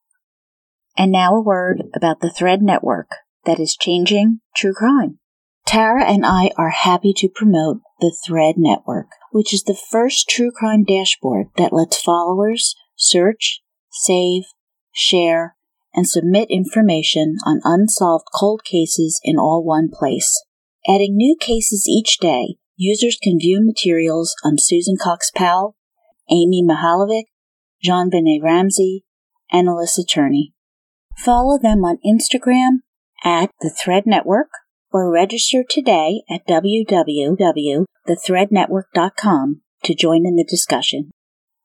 And now a word about the Thread Network that is changing true crime. Tara and I are happy to promote the Thread Network, which is the first true crime dashboard that lets followers search, save, share, and submit information on unsolved cold cases in all one place. Adding new cases each day, users can view materials on Susan Cox Powell, Amy Mihaljevic, John Benet Ramsey, and Alyssa Turney. Follow them on Instagram at The Thread Network or register today at www.thethreadnetwork.com to join in the discussion.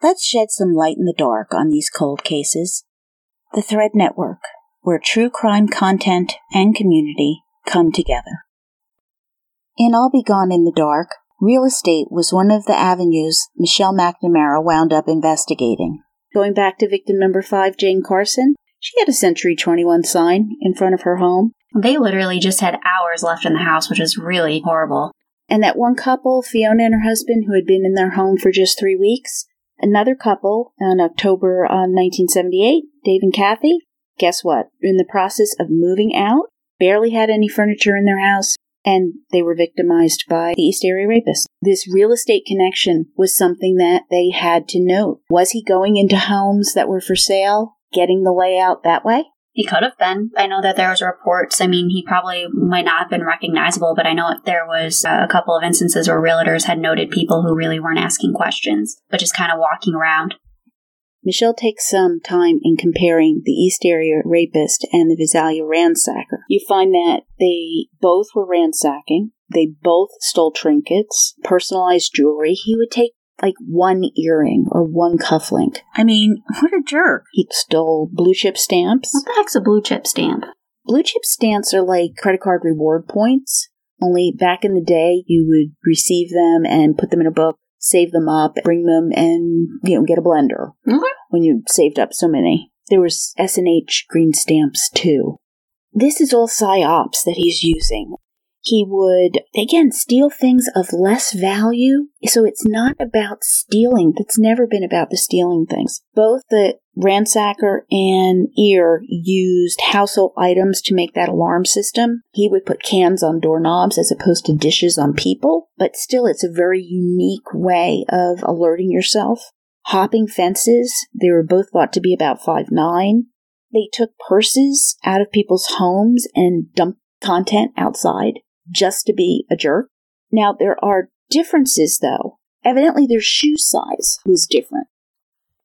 Let's shed some light in the dark on these cold cases. The Thread Network, where true crime content and community come together. In I'll Be Gone in the Dark, real estate was one of the avenues Michelle McNamara wound up investigating. Going back to victim number five, Jane Carson, she had a Century 21 sign in front of her home. They literally just had hours left in the house, which is really horrible. And that one couple, Fiona and her husband, who had been in their home for just three weeks, another couple in October uh, 1978, Dave and Kathy, guess what? In the process of moving out, barely had any furniture in their house, and they were victimized by the East Area rapist. This real estate connection was something that they had to note. Was he going into homes that were for sale, getting the layout that way? He could have been. I know that there was reports. I mean, he probably might not have been recognizable, but I know there was uh, a couple of instances where realtors had noted people who really weren't asking questions, but just kind of walking around. Michelle takes some time in comparing the East Area rapist and the Visalia ransacker. You find that they both were ransacking. They both stole trinkets, personalized jewelry. He would take like one earring or one cufflink. I mean, what a jerk. He stole blue chip stamps. What the heck's a blue chip stamp? Blue chip stamps are like credit card reward points. Only back in the day, you would receive them and put them in a book, save them up, bring them, and you know get a blender Okay. when you saved up so many. There was S and H green stamps too. This is all psyops that he's using. He would, again, steal things of less value. So it's not about stealing. That's never been about the stealing things. Both the ransacker and ear used household items to make that alarm system. He would put cans on doorknobs as opposed to dishes on people, but still it's a very unique way of alerting yourself. Hopping fences, they were both thought to be about five nine. They took purses out of people's homes and dumped content outside just to be a jerk. Now, there are differences though. Evidently, their shoe size was different.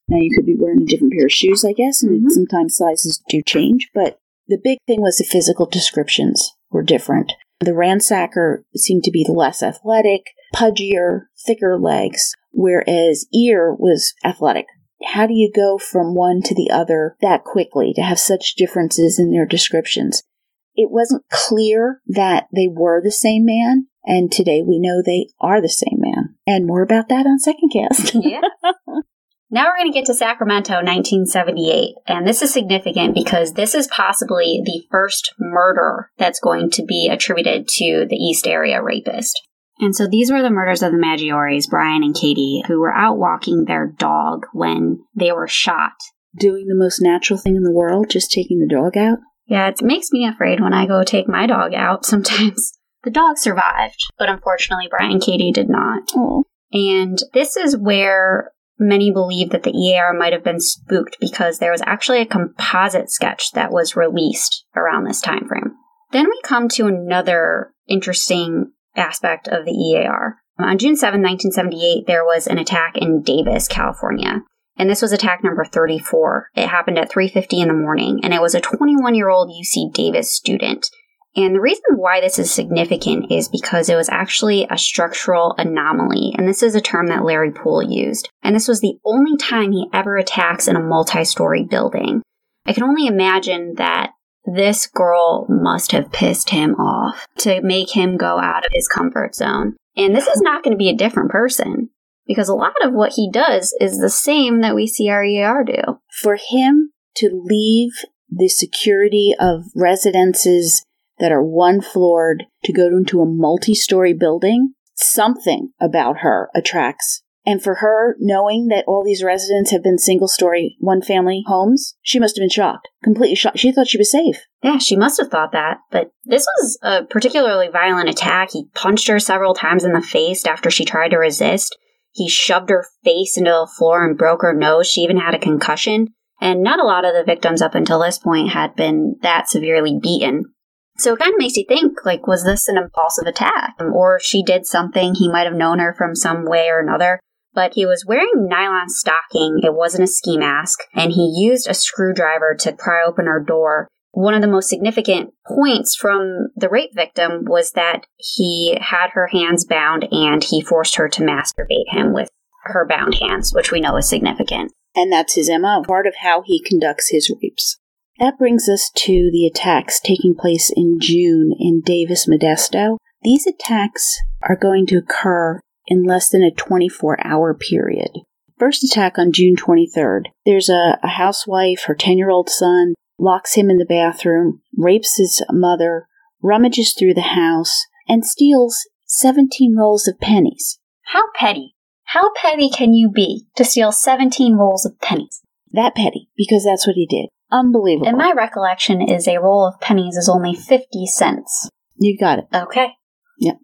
Now, you could be wearing a different pair of shoes, I guess, and mm-hmm. sometimes sizes do change, but the big thing was the physical descriptions were different. The ransacker seemed to be less athletic, pudgier, thicker legs, whereas ear was athletic. How do you go from one to the other that quickly to have such differences in their descriptions? It wasn't clear that they were the same man. And today we know they are the same man. And more about that on Second Cast. yeah. Now we're going to get to Sacramento, 1978. And this is significant because this is possibly the first murder that's going to be attributed to the East Area rapist. And so these were the murders of the Maggiores, Brian and Katie, who were out walking their dog when they were shot. Doing the most natural thing in the world, just taking the dog out? Yeah, it makes me afraid when I go take my dog out sometimes. The dog survived, but unfortunately, Brian Katie did not. Oh. And this is where many believe that the EAR might have been spooked because there was actually a composite sketch that was released around this time frame. Then we come to another interesting aspect of the EAR. On June 7, 1978, there was an attack in Davis, California and this was attack number 34. It happened at 3:50 in the morning and it was a 21-year-old UC Davis student. And the reason why this is significant is because it was actually a structural anomaly, and this is a term that Larry Pool used. And this was the only time he ever attacks in a multi-story building. I can only imagine that this girl must have pissed him off to make him go out of his comfort zone. And this is not going to be a different person because a lot of what he does is the same that we see our EAR do. For him to leave the security of residences that are one floored to go into a multi story building, something about her attracts. And for her, knowing that all these residents have been single story, one family homes, she must have been shocked. Completely shocked. She thought she was safe. Yeah, she must have thought that. But this was a particularly violent attack. He punched her several times in the face after she tried to resist. He shoved her face into the floor and broke her nose. She even had a concussion. And not a lot of the victims up until this point had been that severely beaten. So it kind of makes you think, like, was this an impulsive attack? Um, or she did something, he might have known her from some way or another. But he was wearing nylon stocking, it wasn't a ski mask, and he used a screwdriver to pry open her door one of the most significant points from the rape victim was that he had her hands bound and he forced her to masturbate him with her bound hands, which we know is significant. And that's his MO, part of how he conducts his rapes. That brings us to the attacks taking place in June in Davis Modesto. These attacks are going to occur in less than a 24 hour period. First attack on June 23rd. There's a, a housewife, her 10 year old son, locks him in the bathroom, rapes his mother, rummages through the house, and steals 17 rolls of pennies. How petty? How petty can you be to steal 17 rolls of pennies? That petty, because that's what he did. Unbelievable. In my recollection, is a roll of pennies is only 50 cents. You got it. Okay. Yep.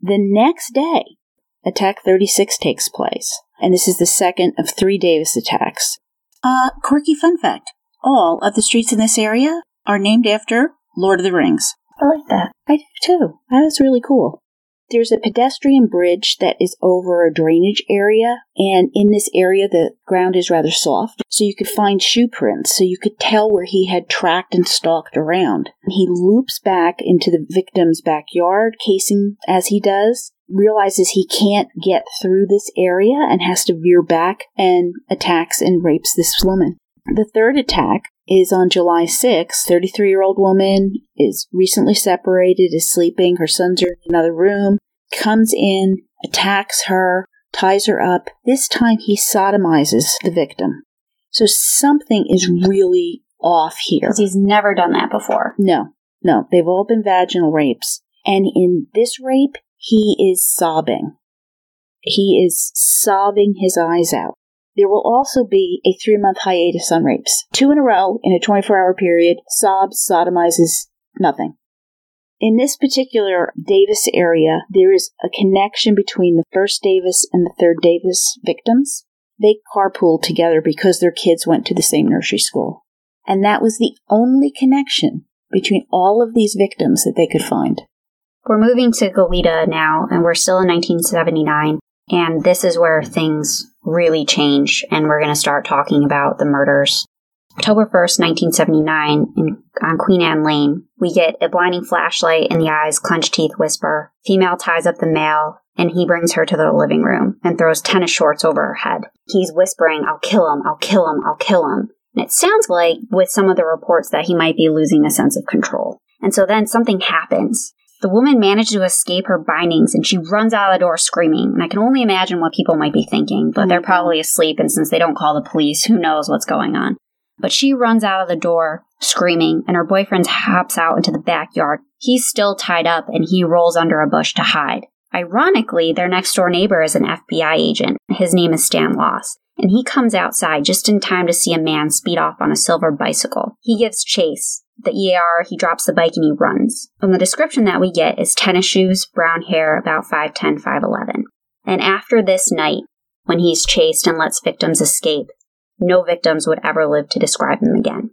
The next day, Attack 36 takes place, and this is the second of three Davis attacks. Uh, quirky fun fact all of the streets in this area are named after Lord of the Rings. I like that. I do too. That was really cool. There's a pedestrian bridge that is over a drainage area, and in this area, the ground is rather soft, so you could find shoe prints, so you could tell where he had tracked and stalked around. He loops back into the victim's backyard, casing as he does, realizes he can't get through this area and has to veer back and attacks and rapes this woman. The third attack is on July 6th. 33 year old woman is recently separated, is sleeping. Her sons are in another room. Comes in, attacks her, ties her up. This time he sodomizes the victim. So something is really off here. Because he's never done that before. No, no. They've all been vaginal rapes. And in this rape, he is sobbing. He is sobbing his eyes out. There will also be a three month hiatus on rapes. Two in a row in a 24 hour period, sobs, sodomizes, nothing. In this particular Davis area, there is a connection between the first Davis and the third Davis victims. They carpooled together because their kids went to the same nursery school. And that was the only connection between all of these victims that they could find. We're moving to Goleta now, and we're still in 1979. And this is where things really change, and we're going to start talking about the murders. October 1st, 1979, in, on Queen Anne Lane, we get a blinding flashlight in the eyes, clenched teeth whisper. Female ties up the male, and he brings her to the living room and throws tennis shorts over her head. He's whispering, I'll kill him, I'll kill him, I'll kill him. And it sounds like, with some of the reports, that he might be losing a sense of control. And so then something happens. The woman managed to escape her bindings and she runs out of the door screaming. And I can only imagine what people might be thinking, but they're mm-hmm. probably asleep, and since they don't call the police, who knows what's going on. But she runs out of the door screaming, and her boyfriend hops out into the backyard. He's still tied up and he rolls under a bush to hide. Ironically, their next door neighbor is an FBI agent. His name is Stan Loss, and he comes outside just in time to see a man speed off on a silver bicycle. He gives chase. The EAR, he drops the bike and he runs. And the description that we get is tennis shoes, brown hair, about 5'10, 5'11. And after this night, when he's chased and lets victims escape, no victims would ever live to describe him again.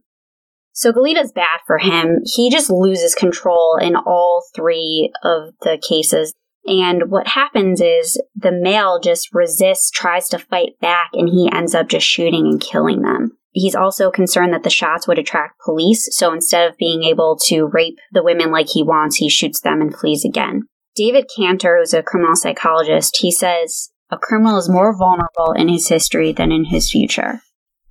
So Goleta's bad for him. He just loses control in all three of the cases. And what happens is the male just resists, tries to fight back, and he ends up just shooting and killing them. He's also concerned that the shots would attract police, so instead of being able to rape the women like he wants, he shoots them and flees again. David Canter, who's a criminal psychologist, he says a criminal is more vulnerable in his history than in his future.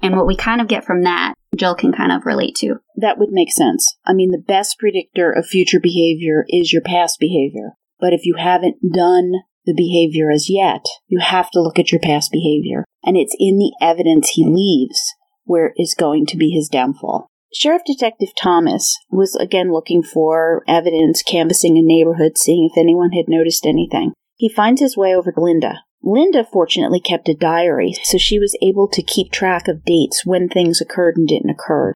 And what we kind of get from that, Jill can kind of relate to. That would make sense. I mean, the best predictor of future behavior is your past behavior. But if you haven't done the behavior as yet, you have to look at your past behavior. And it's in the evidence he leaves where is going to be his downfall. Sheriff Detective Thomas was again looking for evidence, canvassing a neighborhood, seeing if anyone had noticed anything. He finds his way over to Linda, Linda fortunately kept a diary, so she was able to keep track of dates when things occurred and didn't occur.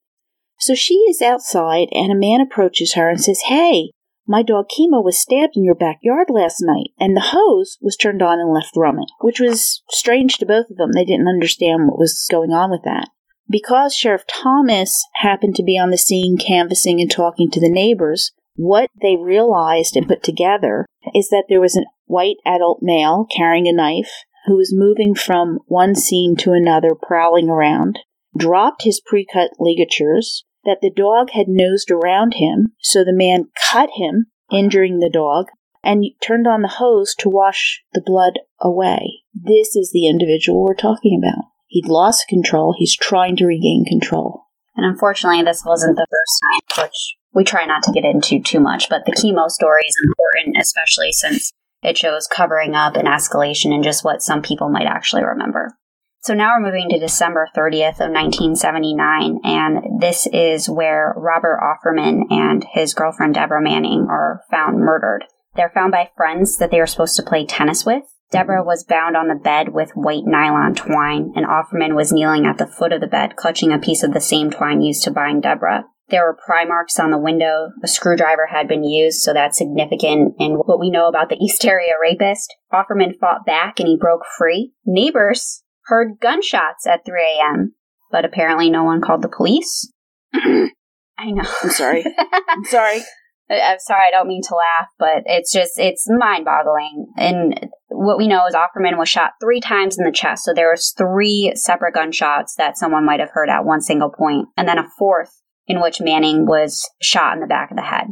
So she is outside, and a man approaches her and says, Hey, my dog Kimo was stabbed in your backyard last night, and the hose was turned on and left running, which was strange to both of them. They didn't understand what was going on with that. Because Sheriff Thomas happened to be on the scene canvassing and talking to the neighbors, what they realized and put together is that there was a white adult male carrying a knife who was moving from one scene to another, prowling around, dropped his pre-cut ligatures, that the dog had nosed around him, so the man cut him, injuring the dog, and turned on the hose to wash the blood away. This is the individual we're talking about. He'd lost control. He's trying to regain control. And unfortunately, this wasn't the first time, which we try not to get into too much, but the Kimo story is important, especially since it shows covering up and escalation and just what some people might actually remember. So now we're moving to December 30th of 1979, and this is where Robert Offerman and his girlfriend Deborah Manning are found murdered. They're found by friends that they were supposed to play tennis with. Deborah was bound on the bed with white nylon twine, and Offerman was kneeling at the foot of the bed, clutching a piece of the same twine used to bind Deborah. There were pry marks on the window. A screwdriver had been used, so that's significant in what we know about the East Area rapist. Offerman fought back and he broke free. Neighbors heard gunshots at 3 a.m., but apparently no one called the police. I know. I'm sorry. I'm sorry. I'm sorry, I don't mean to laugh, but it's just, it's mind boggling. And what we know is Offerman was shot three times in the chest. So there was three separate gunshots that someone might have heard at one single point, and then a fourth in which Manning was shot in the back of the head.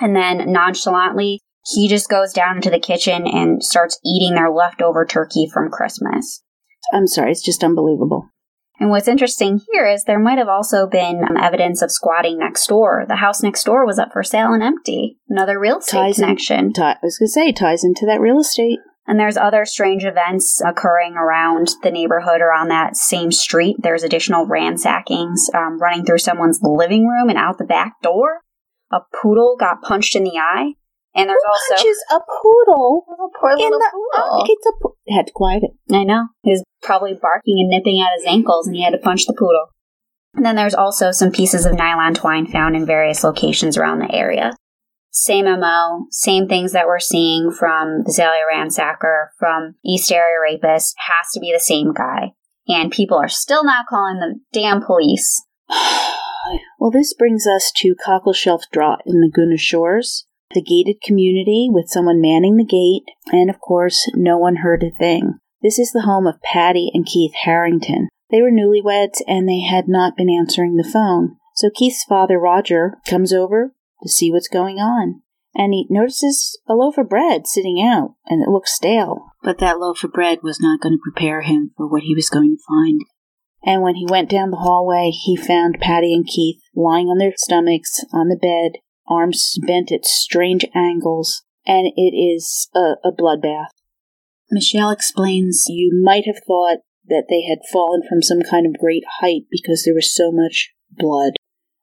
And then nonchalantly, he just goes down into the kitchen and starts eating their leftover turkey from Christmas. I'm sorry, it's just unbelievable. And what's interesting here is there might have also been um, evidence of squatting next door. The house next door was up for sale and empty. Another real estate ties connection. In, t- I was going to say, ties into that real estate. And there's other strange events occurring around the neighborhood or on that same street. There's additional ransackings um, running through someone's living room and out the back door. A poodle got punched in the eye. And there's Who also punches a poodle a poor in little the poodle. It's a po- had to quiet it. I know. Was probably barking and nipping at his ankles, and he had to punch the poodle. And then there's also some pieces of nylon twine found in various locations around the area. Same MO, same things that we're seeing from the Visalia Ransacker, from East Area Rapist, has to be the same guy. And people are still not calling the damn police. well, this brings us to Cockleshell Drive in Laguna Shores, the gated community with someone manning the gate, and of course, no one heard a thing. This is the home of Patty and Keith Harrington. They were newlyweds and they had not been answering the phone. So Keith's father, Roger, comes over to see what's going on. And he notices a loaf of bread sitting out, and it looks stale. But that loaf of bread was not going to prepare him for what he was going to find. And when he went down the hallway, he found Patty and Keith lying on their stomachs on the bed, arms bent at strange angles, and it is a, a bloodbath. Michelle explains You might have thought that they had fallen from some kind of great height because there was so much blood.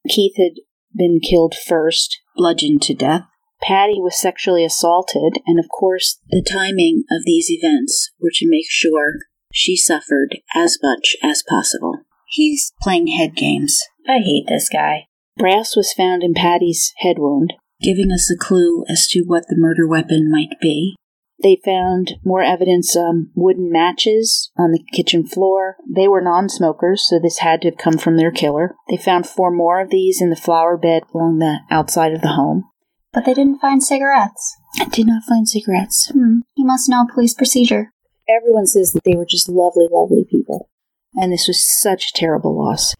Keith had been killed first. bludgeoned to death. Patty was sexually assaulted, and of course, The timing of these events were to make sure she suffered as much as possible. He's playing head games, I hate this guy. brass was found in Patty's head wound. giving us a clue as to what the murder weapon might be. They found more evidence um, wooden matches on the kitchen floor. They were non smokers, so this had to have come from their killer. They found four more of these in the flower bed along the outside of the home. But they didn't find cigarettes. I did not find cigarettes. Hmm. He must know police procedure. Everyone says that they were just lovely, lovely people. And this was such a terrible loss.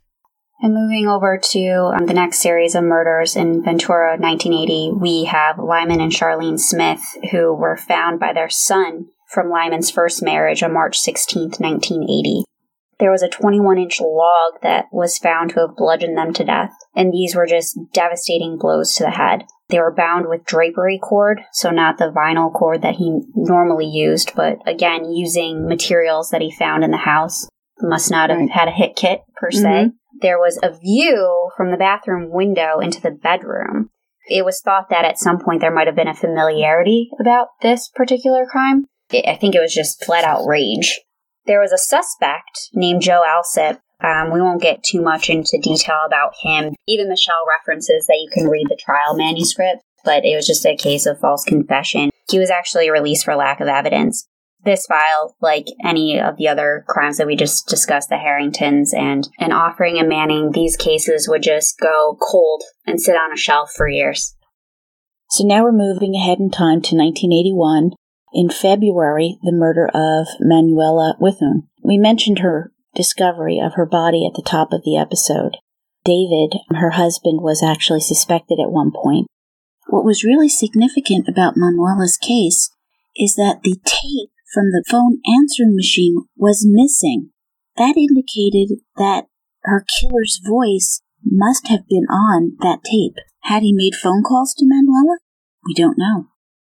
And moving over to um, the next series of murders in Ventura, 1980, we have Lyman and Charlene Smith, who were found by their son from Lyman's first marriage on March 16, 1980. There was a 21 inch log that was found to have bludgeoned them to death, and these were just devastating blows to the head. They were bound with drapery cord, so not the vinyl cord that he normally used, but again, using materials that he found in the house. Must not have Right. had a hit kit per se Mhm. There was a view from the bathroom window into the bedroom. It was thought that at some point there might have been a familiarity about this particular crime. I I think it was just flat out rage. There was a suspect named Joe Alsip. Um, we won't get too much into detail about him. Even Michelle references that you can read the trial manuscript, but it was just a case of false confession. He was actually released for lack of evidence this file, like any of the other crimes that we just discussed, the Harringtons and and Offerman and Manning, these cases would just go cold and sit on a shelf for years. So now we're moving ahead in time to 1981. In February, the murder of Manuela Witthuhn. We mentioned her discovery of her body at the top of the episode. David, her husband, was actually suspected at one point. What was really significant about Manuela's case is that the tape from the phone answering machine was missing. That indicated that her killer's voice must have been on that tape. Had he made phone calls to Manuela? We don't know.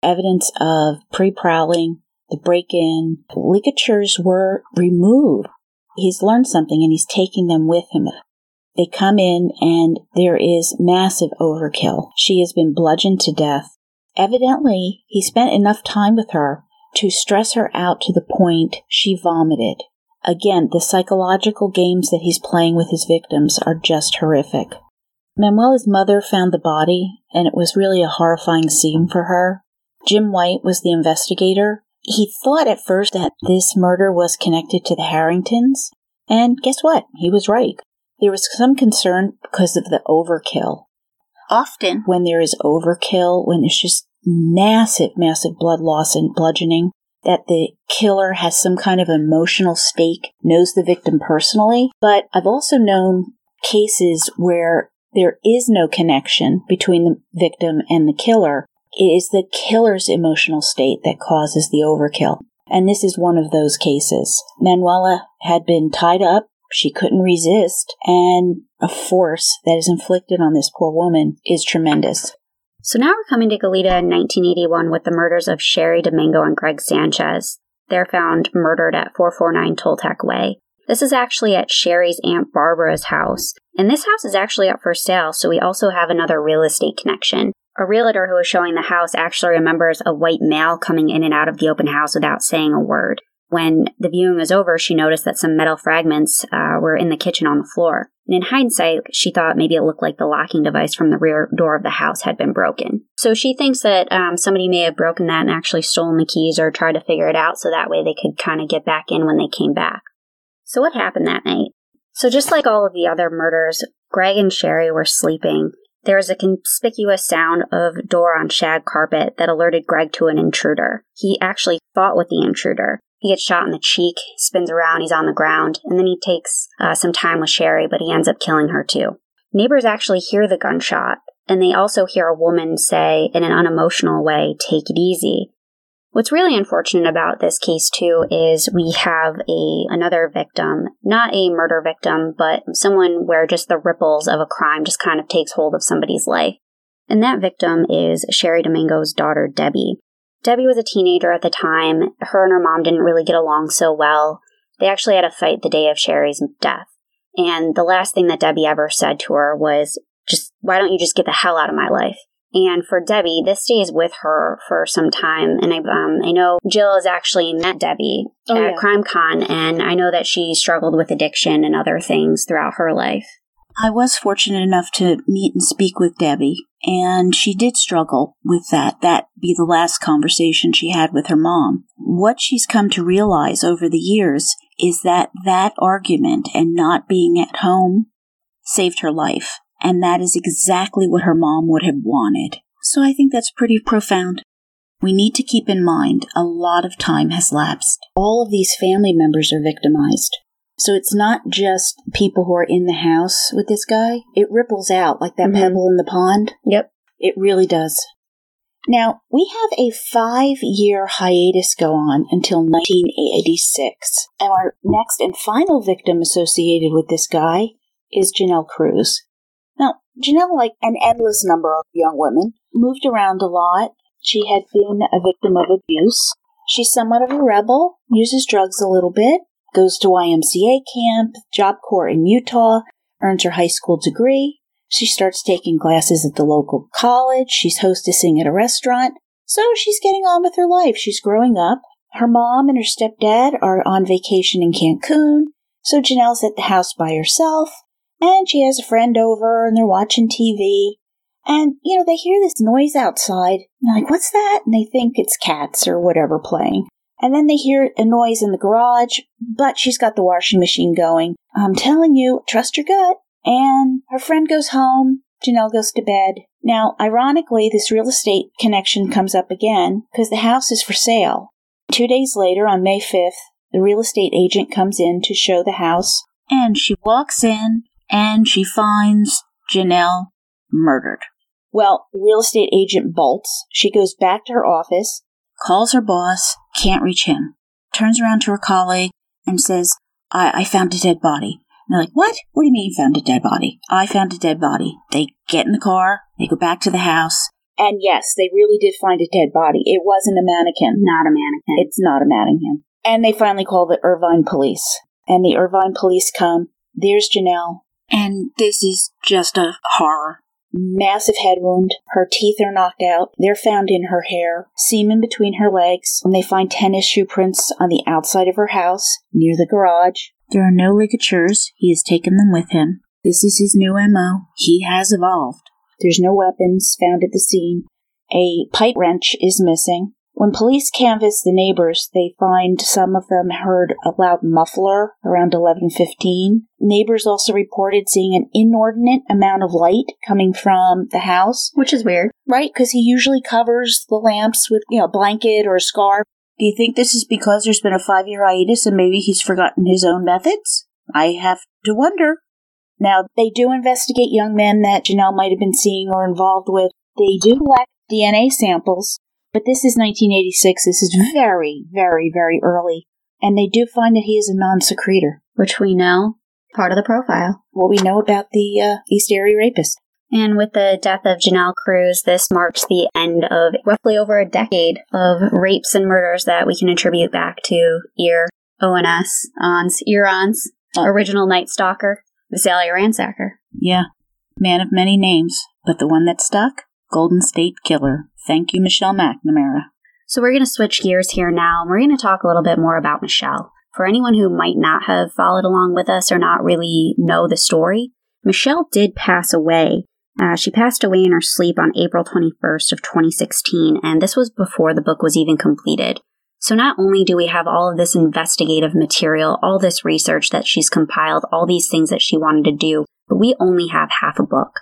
Evidence of pre prowling, the break in, ligatures were removed. He's learned something and he's taking them with him. They come in and there is massive overkill. She has been bludgeoned to death. Evidently, he spent enough time with her to stress her out to the point she vomited. Again, the psychological games that he's playing with his victims are just horrific. Manuela's mother found the body, and it was really a horrifying scene for her. Jim White was the investigator. He thought at first that this murder was connected to the Harringtons, and guess what? He was right. There was some concern because of the overkill. Often, When there is overkill, when there's just massive, massive blood loss and bludgeoning, that the killer has some kind of emotional stake, knows the victim personally. But I've also known cases where there is no connection between the victim and the killer. It is the killer's emotional state that causes the overkill. And this is one of those cases. Manuela had been tied up. She couldn't resist. And a force that is inflicted on this poor woman is tremendous. So now we're coming to Goleta in 1981 with the murders of Cheri Domingo and Greg Sanchez. They're found murdered at 449 Toltec Way. This is actually at Cheri's Aunt Barbara's house. And this house is actually up for sale, so we also have another real estate connection. A realtor who was showing the house actually remembers a white male coming in and out of the open house without saying a word. When the viewing was over, she noticed that some metal fragments uh, were in the kitchen on the floor. And in hindsight, she thought maybe it looked like the locking device from the rear door of the house had been broken. So she thinks that um, somebody may have broken that and actually stolen the keys or tried to figure it out so that way they could kind of get back in when they came back. So what happened that night? So just like all of the other murders, Greg and Cheri were sleeping. There was a conspicuous sound of door on shag carpet that alerted Greg to an intruder. He actually fought with the intruder. He gets shot in the cheek, spins around, he's on the ground, and then he takes uh, some time with Cheri, but he ends up killing her too. Neighbors actually hear the gunshot, and they also hear a woman say in an unemotional way, take it easy. What's really unfortunate about this case too is we have a another victim, not a murder victim, but someone where just the ripples of a crime just kind of takes hold of somebody's life. And that victim is Cheri Domingo's daughter Debbie. Debbie was a teenager at the time. Her and her mom didn't really get along so well. They actually had a fight the day of Cheri's death. And the last thing that Debbie ever said to her was, just, why don't you just get the hell out of my life? And for Debbie, this stays with her for some time. And I, um, I know Jill has actually met Debbie oh, at yeah. CrimeCon, and I know that she struggled with addiction and other things throughout her life. I was fortunate enough to meet and speak with Debbie, and she did struggle with that. That be the last conversation she had with her mom. What she's come to realize over the years is that that argument and not being at home saved her life. And that is exactly what her mom would have wanted. So I think that's pretty profound. We need to keep in mind a lot of time has lapsed. All of these family members are victimized. So it's not just people who are in the house with this guy. It ripples out like that mm-hmm. pebble in the pond. Yep. It really does. Now, we have a five year hiatus go on until 1986. And our next and final victim associated with this guy is Janelle Cruz. Now, Janelle, like an endless number of young women, moved around a lot. She had been a victim of abuse. She's somewhat of a rebel, uses drugs a little bit, goes to YMCA camp, Job Corps in Utah, earns her high school degree. She starts taking classes at the local college. She's hostessing at a restaurant. So she's getting on with her life. She's growing up. Her mom and her stepdad are on vacation in Cancun. So Janelle's at the house by herself. And she has a friend over and they're watching TV. And, you know, they hear this noise outside. And they're like, what's that? And they think it's cats or whatever playing. And then they hear a noise in the garage, but she's got the washing machine going. I'm telling you, trust your gut. And her friend goes home. Janelle goes to bed. Now, ironically, this real estate connection comes up again because the house is for sale. Two days later, on May 5th, the real estate agent comes in to show the house, and she walks in and she finds Janelle murdered. Well, the real estate agent bolts. She goes back to her office, calls her boss, can't reach him. Turns around to her colleague and says, I, I found a dead body. And they're like, What? What do you mean you found a dead body? I found a dead body. They get in the car, they go back to the house. And yes, they really did find a dead body. It wasn't a mannequin. Not a mannequin. It's not a mannequin. And they finally call the Irvine police. And the Irvine police come. There's Janelle. And this is just a horror massive head wound. Her teeth are knocked out. They're found in her hair, semen between her legs, and they find tennis shoe prints on the outside of her house near the garage. There are no ligatures. He has taken them with him. This is his new MO. He has evolved. There's no weapons found at the scene. A pipe wrench is missing. When police canvass the neighbors, they find some of them heard a loud muffler around 11:15. Neighbors also reported seeing an inordinate amount of light coming from the house, which is weird, right? Because he usually covers the lamps with, you know, a blanket or a scarf. Do you think this is because there's been a five-year hiatus and maybe he's forgotten his own methods? I have to wonder. Now, they do investigate young men that Janelle might have been seeing or involved with. They do collect DNA samples but this is 1986. This is very, very, very early. And they do find that he is a non secretor. Which we know part of the profile. What we know about the uh, East Area rapist. And with the death of Janelle Cruz, this marks the end of roughly over a decade of rapes and murders that we can attribute back to Ear, ONS, ONS, Ear-Ons, oh. original Night Stalker, Visalia Ransacker. Yeah. Man of many names, but the one that stuck? Golden State Killer. Thank you, Michelle McNamara. So we're going to switch gears here now, and we're going to talk a little bit more about Michelle. For anyone who might not have followed along with us or not really know the story, Michelle did pass away. Uh, she passed away in her sleep on April 21st of 2016, and this was before the book was even completed. So not only do we have all of this investigative material, all this research that she's compiled, all these things that she wanted to do, but we only have half a book.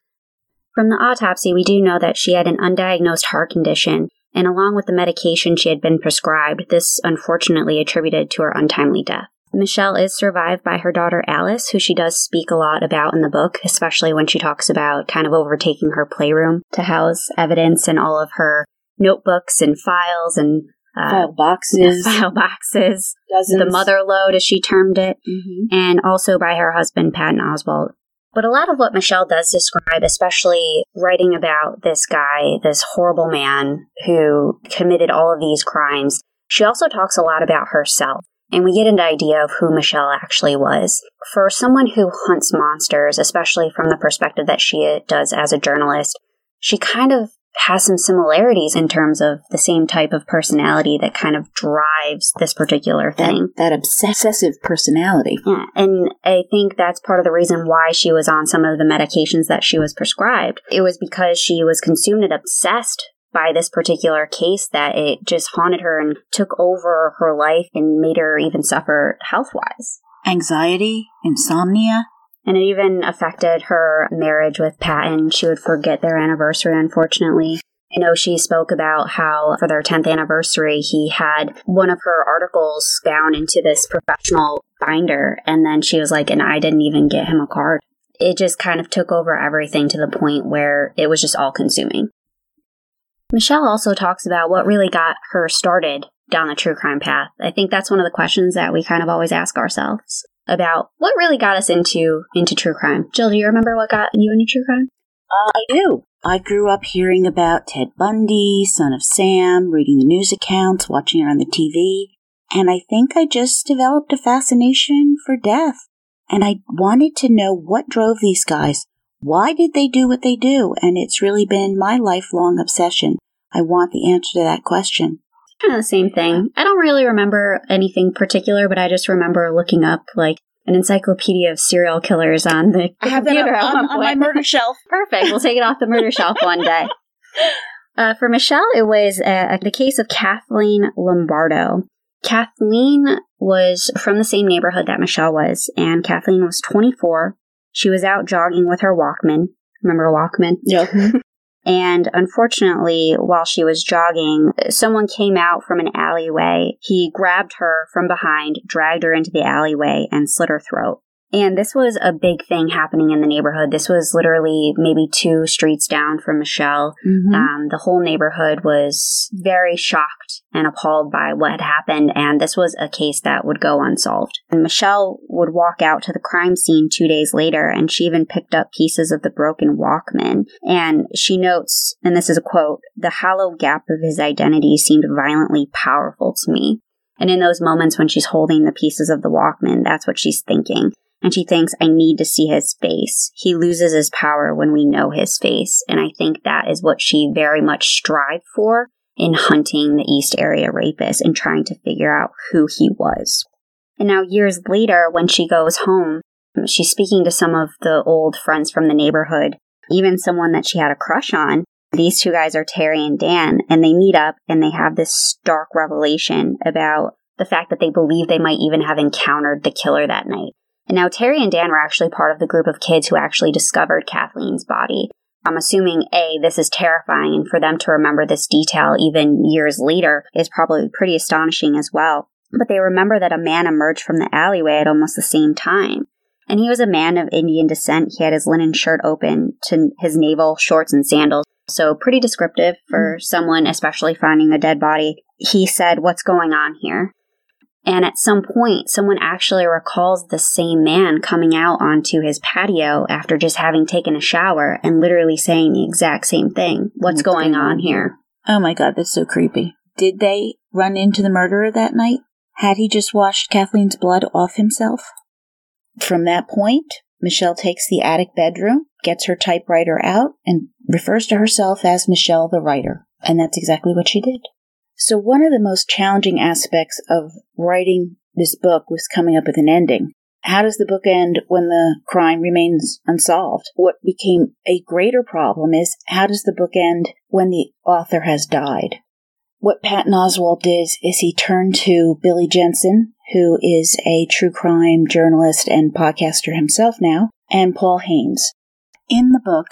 From the autopsy, we do know that she had an undiagnosed heart condition, and along with the medication she had been prescribed, this unfortunately attributed to her untimely death. Michelle is survived by her daughter Alice, who she does speak a lot about in the book, especially when she talks about kind of overtaking her playroom to house evidence and all of her notebooks and files and uh, file boxes, file boxes, dozens. the mother load, as she termed it, mm-hmm. and also by her husband Patton Oswalt. But a lot of what Michelle does describe, especially writing about this guy, this horrible man who committed all of these crimes, she also talks a lot about herself. And we get an idea of who Michelle actually was. For someone who hunts monsters, especially from the perspective that she does as a journalist, she kind of has some similarities in terms of the same type of personality that kind of drives this particular thing. That, that obsessive personality. Yeah, and I think that's part of the reason why she was on some of the medications that she was prescribed. It was because she was consumed and obsessed by this particular case that it just haunted her and took over her life and made her even suffer health wise. Anxiety, insomnia, and it even affected her marriage with Patton. She would forget their anniversary, unfortunately. I know she spoke about how for their 10th anniversary, he had one of her articles bound into this professional binder. And then she was like, and I didn't even get him a card. It just kind of took over everything to the point where it was just all consuming. Michelle also talks about what really got her started down the true crime path. I think that's one of the questions that we kind of always ask ourselves about what really got us into into true crime. Jill, do you remember what got you into true crime? Uh, I do. I grew up hearing about Ted Bundy, Son of Sam, reading the news accounts, watching it on the TV, and I think I just developed a fascination for death. And I wanted to know what drove these guys. Why did they do what they do? And it's really been my lifelong obsession. I want the answer to that question kind of the same thing. I don't really remember anything particular, but I just remember looking up like an encyclopedia of serial killers on the I have computer that on, on, my murder shelf. Perfect. We'll take it off the murder shelf one day. Uh, for Michelle, it was uh, the case of Kathleen Lombardo. Kathleen was from the same neighborhood that Michelle was, and Kathleen was 24. She was out jogging with her Walkman. Remember Walkman? Yeah. And unfortunately, while she was jogging, someone came out from an alleyway. He grabbed her from behind, dragged her into the alleyway, and slit her throat. And this was a big thing happening in the neighborhood. This was literally maybe two streets down from Michelle. Mm-hmm. Um, the whole neighborhood was very shocked and appalled by what had happened, and this was a case that would go unsolved. And Michelle would walk out to the crime scene two days later, and she even picked up pieces of the broken Walkman. And she notes, and this is a quote, the hollow gap of his identity seemed violently powerful to me. And in those moments when she's holding the pieces of the Walkman, that's what she's thinking and she thinks, I need to see his face. He loses his power when we know his face. And I think that is what she very much strived for in hunting the East Area rapist and trying to figure out who he was. And now, years later, when she goes home, she's speaking to some of the old friends from the neighborhood, even someone that she had a crush on. These two guys are Terry and Dan, and they meet up and they have this stark revelation about the fact that they believe they might even have encountered the killer that night. And now Terry and Dan were actually part of the group of kids who actually discovered Kathleen's body. I'm assuming A, this is terrifying, and for them to remember this detail even years later is probably pretty astonishing as well. But they remember that a man emerged from the alleyway at almost the same time. And he was a man of Indian descent. He had his linen shirt open to his navel, shorts, and sandals. So, pretty descriptive for mm. someone, especially finding a dead body. He said, What's going on here? And at some point, someone actually recalls the same man coming out onto his patio after just having taken a shower and literally saying the exact same thing. What's, going on here? Oh my god, that's so creepy. Did they run into the murderer that night? Had he just washed Kathleen's blood off himself? From that point, Michelle takes the attic bedroom, gets her typewriter out, and refers to herself as Michelle the writer. And that's exactly what she did. So, one of the most challenging aspects of writing this book was coming up with an ending. How does the book end when the crime remains unsolved? What became a greater problem is how does the book end when the author has died? What Patton Oswalt did is he turned to Billy Jensen, who is a true crime journalist and podcaster himself now, and Paul Haynes. In the book,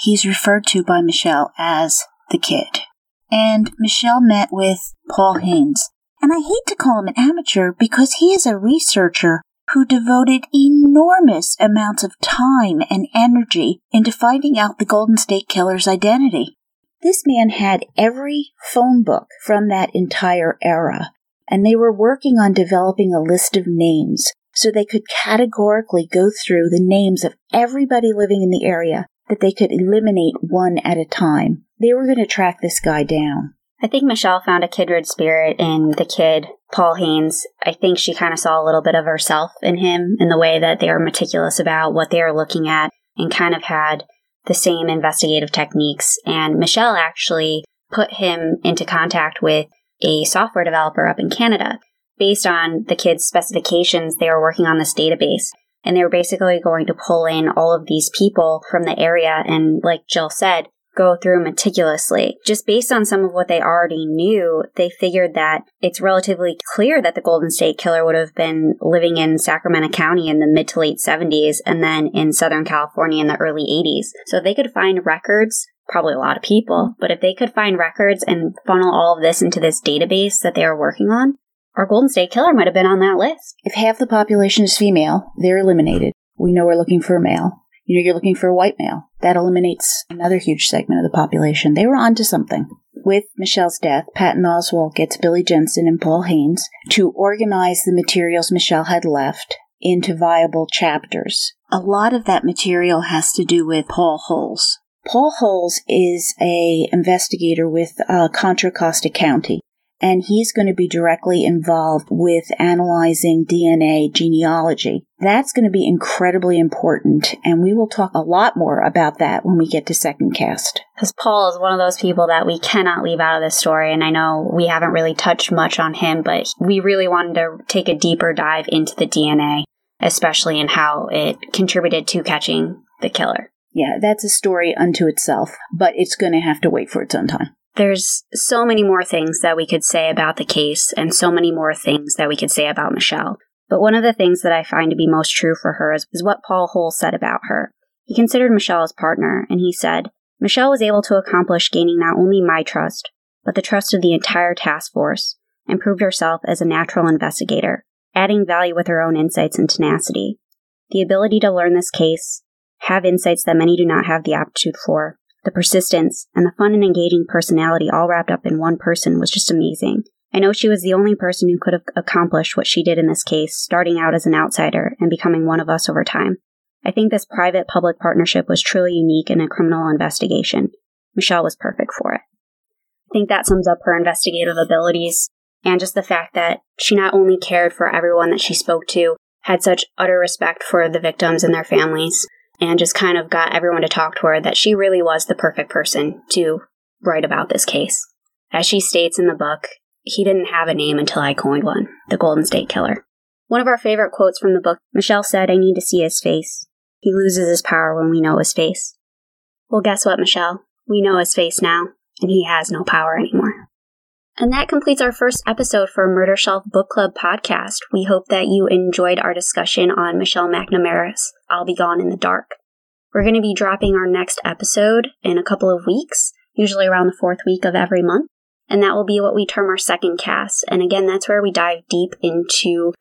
he's referred to by Michelle as the kid and Michelle met with Paul Haynes. And I hate to call him an amateur because he is a researcher who devoted enormous amounts of time and energy into finding out the Golden State Killer's identity. This man had every phone book from that entire era, and they were working on developing a list of names so they could categorically go through the names of everybody living in the area that they could eliminate one at a time. They were going to track this guy down. I think Michelle found a kindred spirit in the kid, Paul Haynes. I think she kind of saw a little bit of herself in him in the way that they were meticulous about what they were looking at and kind of had the same investigative techniques. And Michelle actually put him into contact with a software developer up in Canada. Based on the kid's specifications, they were working on this database and they were basically going to pull in all of these people from the area and, like Jill said, go through meticulously. Just based on some of what they already knew, they figured that it's relatively clear that the Golden State Killer would have been living in Sacramento County in the mid to late 70s and then in Southern California in the early 80s. So they could find records, probably a lot of people, but if they could find records and funnel all of this into this database that they are working on, our Golden State Killer might have been on that list. If half the population is female, they're eliminated. We know we're looking for a male. You know, you're looking for a white male. That eliminates another huge segment of the population. They were onto something. With Michelle's death, Patton Oswalt gets Billy Jensen and Paul Haynes to organize the materials Michelle had left into viable chapters. A lot of that material has to do with Paul Holes. Paul Holes is a investigator with uh, Contra Costa County and he's going to be directly involved with analyzing DNA genealogy. That's going to be incredibly important, and we will talk a lot more about that when we get to second cast. Because Paul is one of those people that we cannot leave out of this story, and I know we haven't really touched much on him, but we really wanted to take a deeper dive into the DNA, especially in how it contributed to catching the killer. Yeah, that's a story unto itself, but it's going to have to wait for its own time. There's so many more things that we could say about the case and so many more things that we could say about Michelle. But one of the things that I find to be most true for her is, is what Paul Hole said about her. He considered Michelle his partner, and he said, Michelle was able to accomplish gaining not only my trust, but the trust of the entire task force, and proved herself as a natural investigator, adding value with her own insights and tenacity. The ability to learn this case, have insights that many do not have the aptitude for, the persistence, and the fun and engaging personality all wrapped up in one person was just amazing. I know she was the only person who could have accomplished what she did in this case, starting out as an outsider and becoming one of us over time. I think this private public partnership was truly unique in a criminal investigation. Michelle was perfect for it. I think that sums up her investigative abilities and just the fact that she not only cared for everyone that she spoke to, had such utter respect for the victims and their families, and just kind of got everyone to talk to her that she really was the perfect person to write about this case. As she states in the book, he didn't have a name until I coined one the Golden State Killer. One of our favorite quotes from the book Michelle said, I need to see his face. He loses his power when we know his face. Well, guess what, Michelle? We know his face now, and he has no power anymore. And that completes our first episode for Murder Shelf Book Club podcast. We hope that you enjoyed our discussion on Michelle McNamara's I'll Be Gone in the Dark. We're going to be dropping our next episode in a couple of weeks, usually around the fourth week of every month. And that will be what we term our second cast. And again, that's where we dive deep into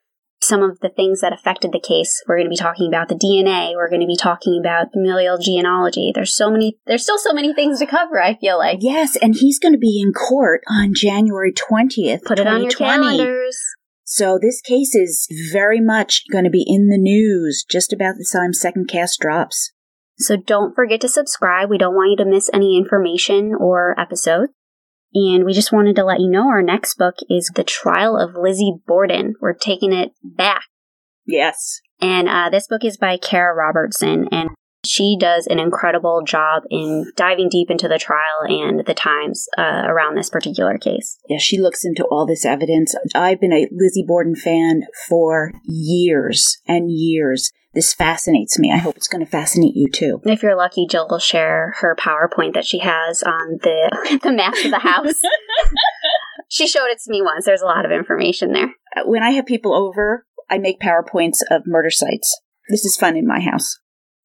some of the things that affected the case. We're going to be talking about the DNA. We're going to be talking about familial genealogy. There's so many, there's still so many things to cover, I feel like. Yes, and he's going to be in court on January 20th. Put it on your calendars. So this case is very much going to be in the news just about the time second cast drops. So don't forget to subscribe. We don't want you to miss any information or episodes. And we just wanted to let you know our next book is The Trial of Lizzie Borden. We're taking it back. Yes. And uh, this book is by Cara Robertson, and she does an incredible job in diving deep into the trial and the times uh, around this particular case. Yeah, she looks into all this evidence. I've been a Lizzie Borden fan for years and years. This fascinates me. I hope it's going to fascinate you too. If you're lucky, Jill will share her PowerPoint that she has on the the map of the house. she showed it to me once. There's a lot of information there. Uh, When I have people over, I make PowerPoints of murder sites. This is fun in my house.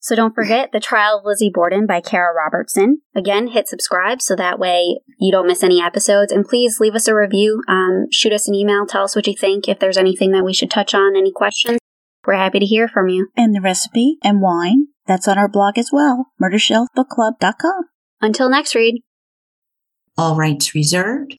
So don't forget The Trial of Lizzie Borden by Cara Robertson. Again, hit subscribe so that way you don't miss any episodes. And please leave us a review. Um, shoot us an email. Tell us what you think. If there's anything that we should touch on, any questions, we're happy to hear from you. And the recipe and wine, that's on our blog as well, murdershelfbookclub.com. Until next read. All rights reserved.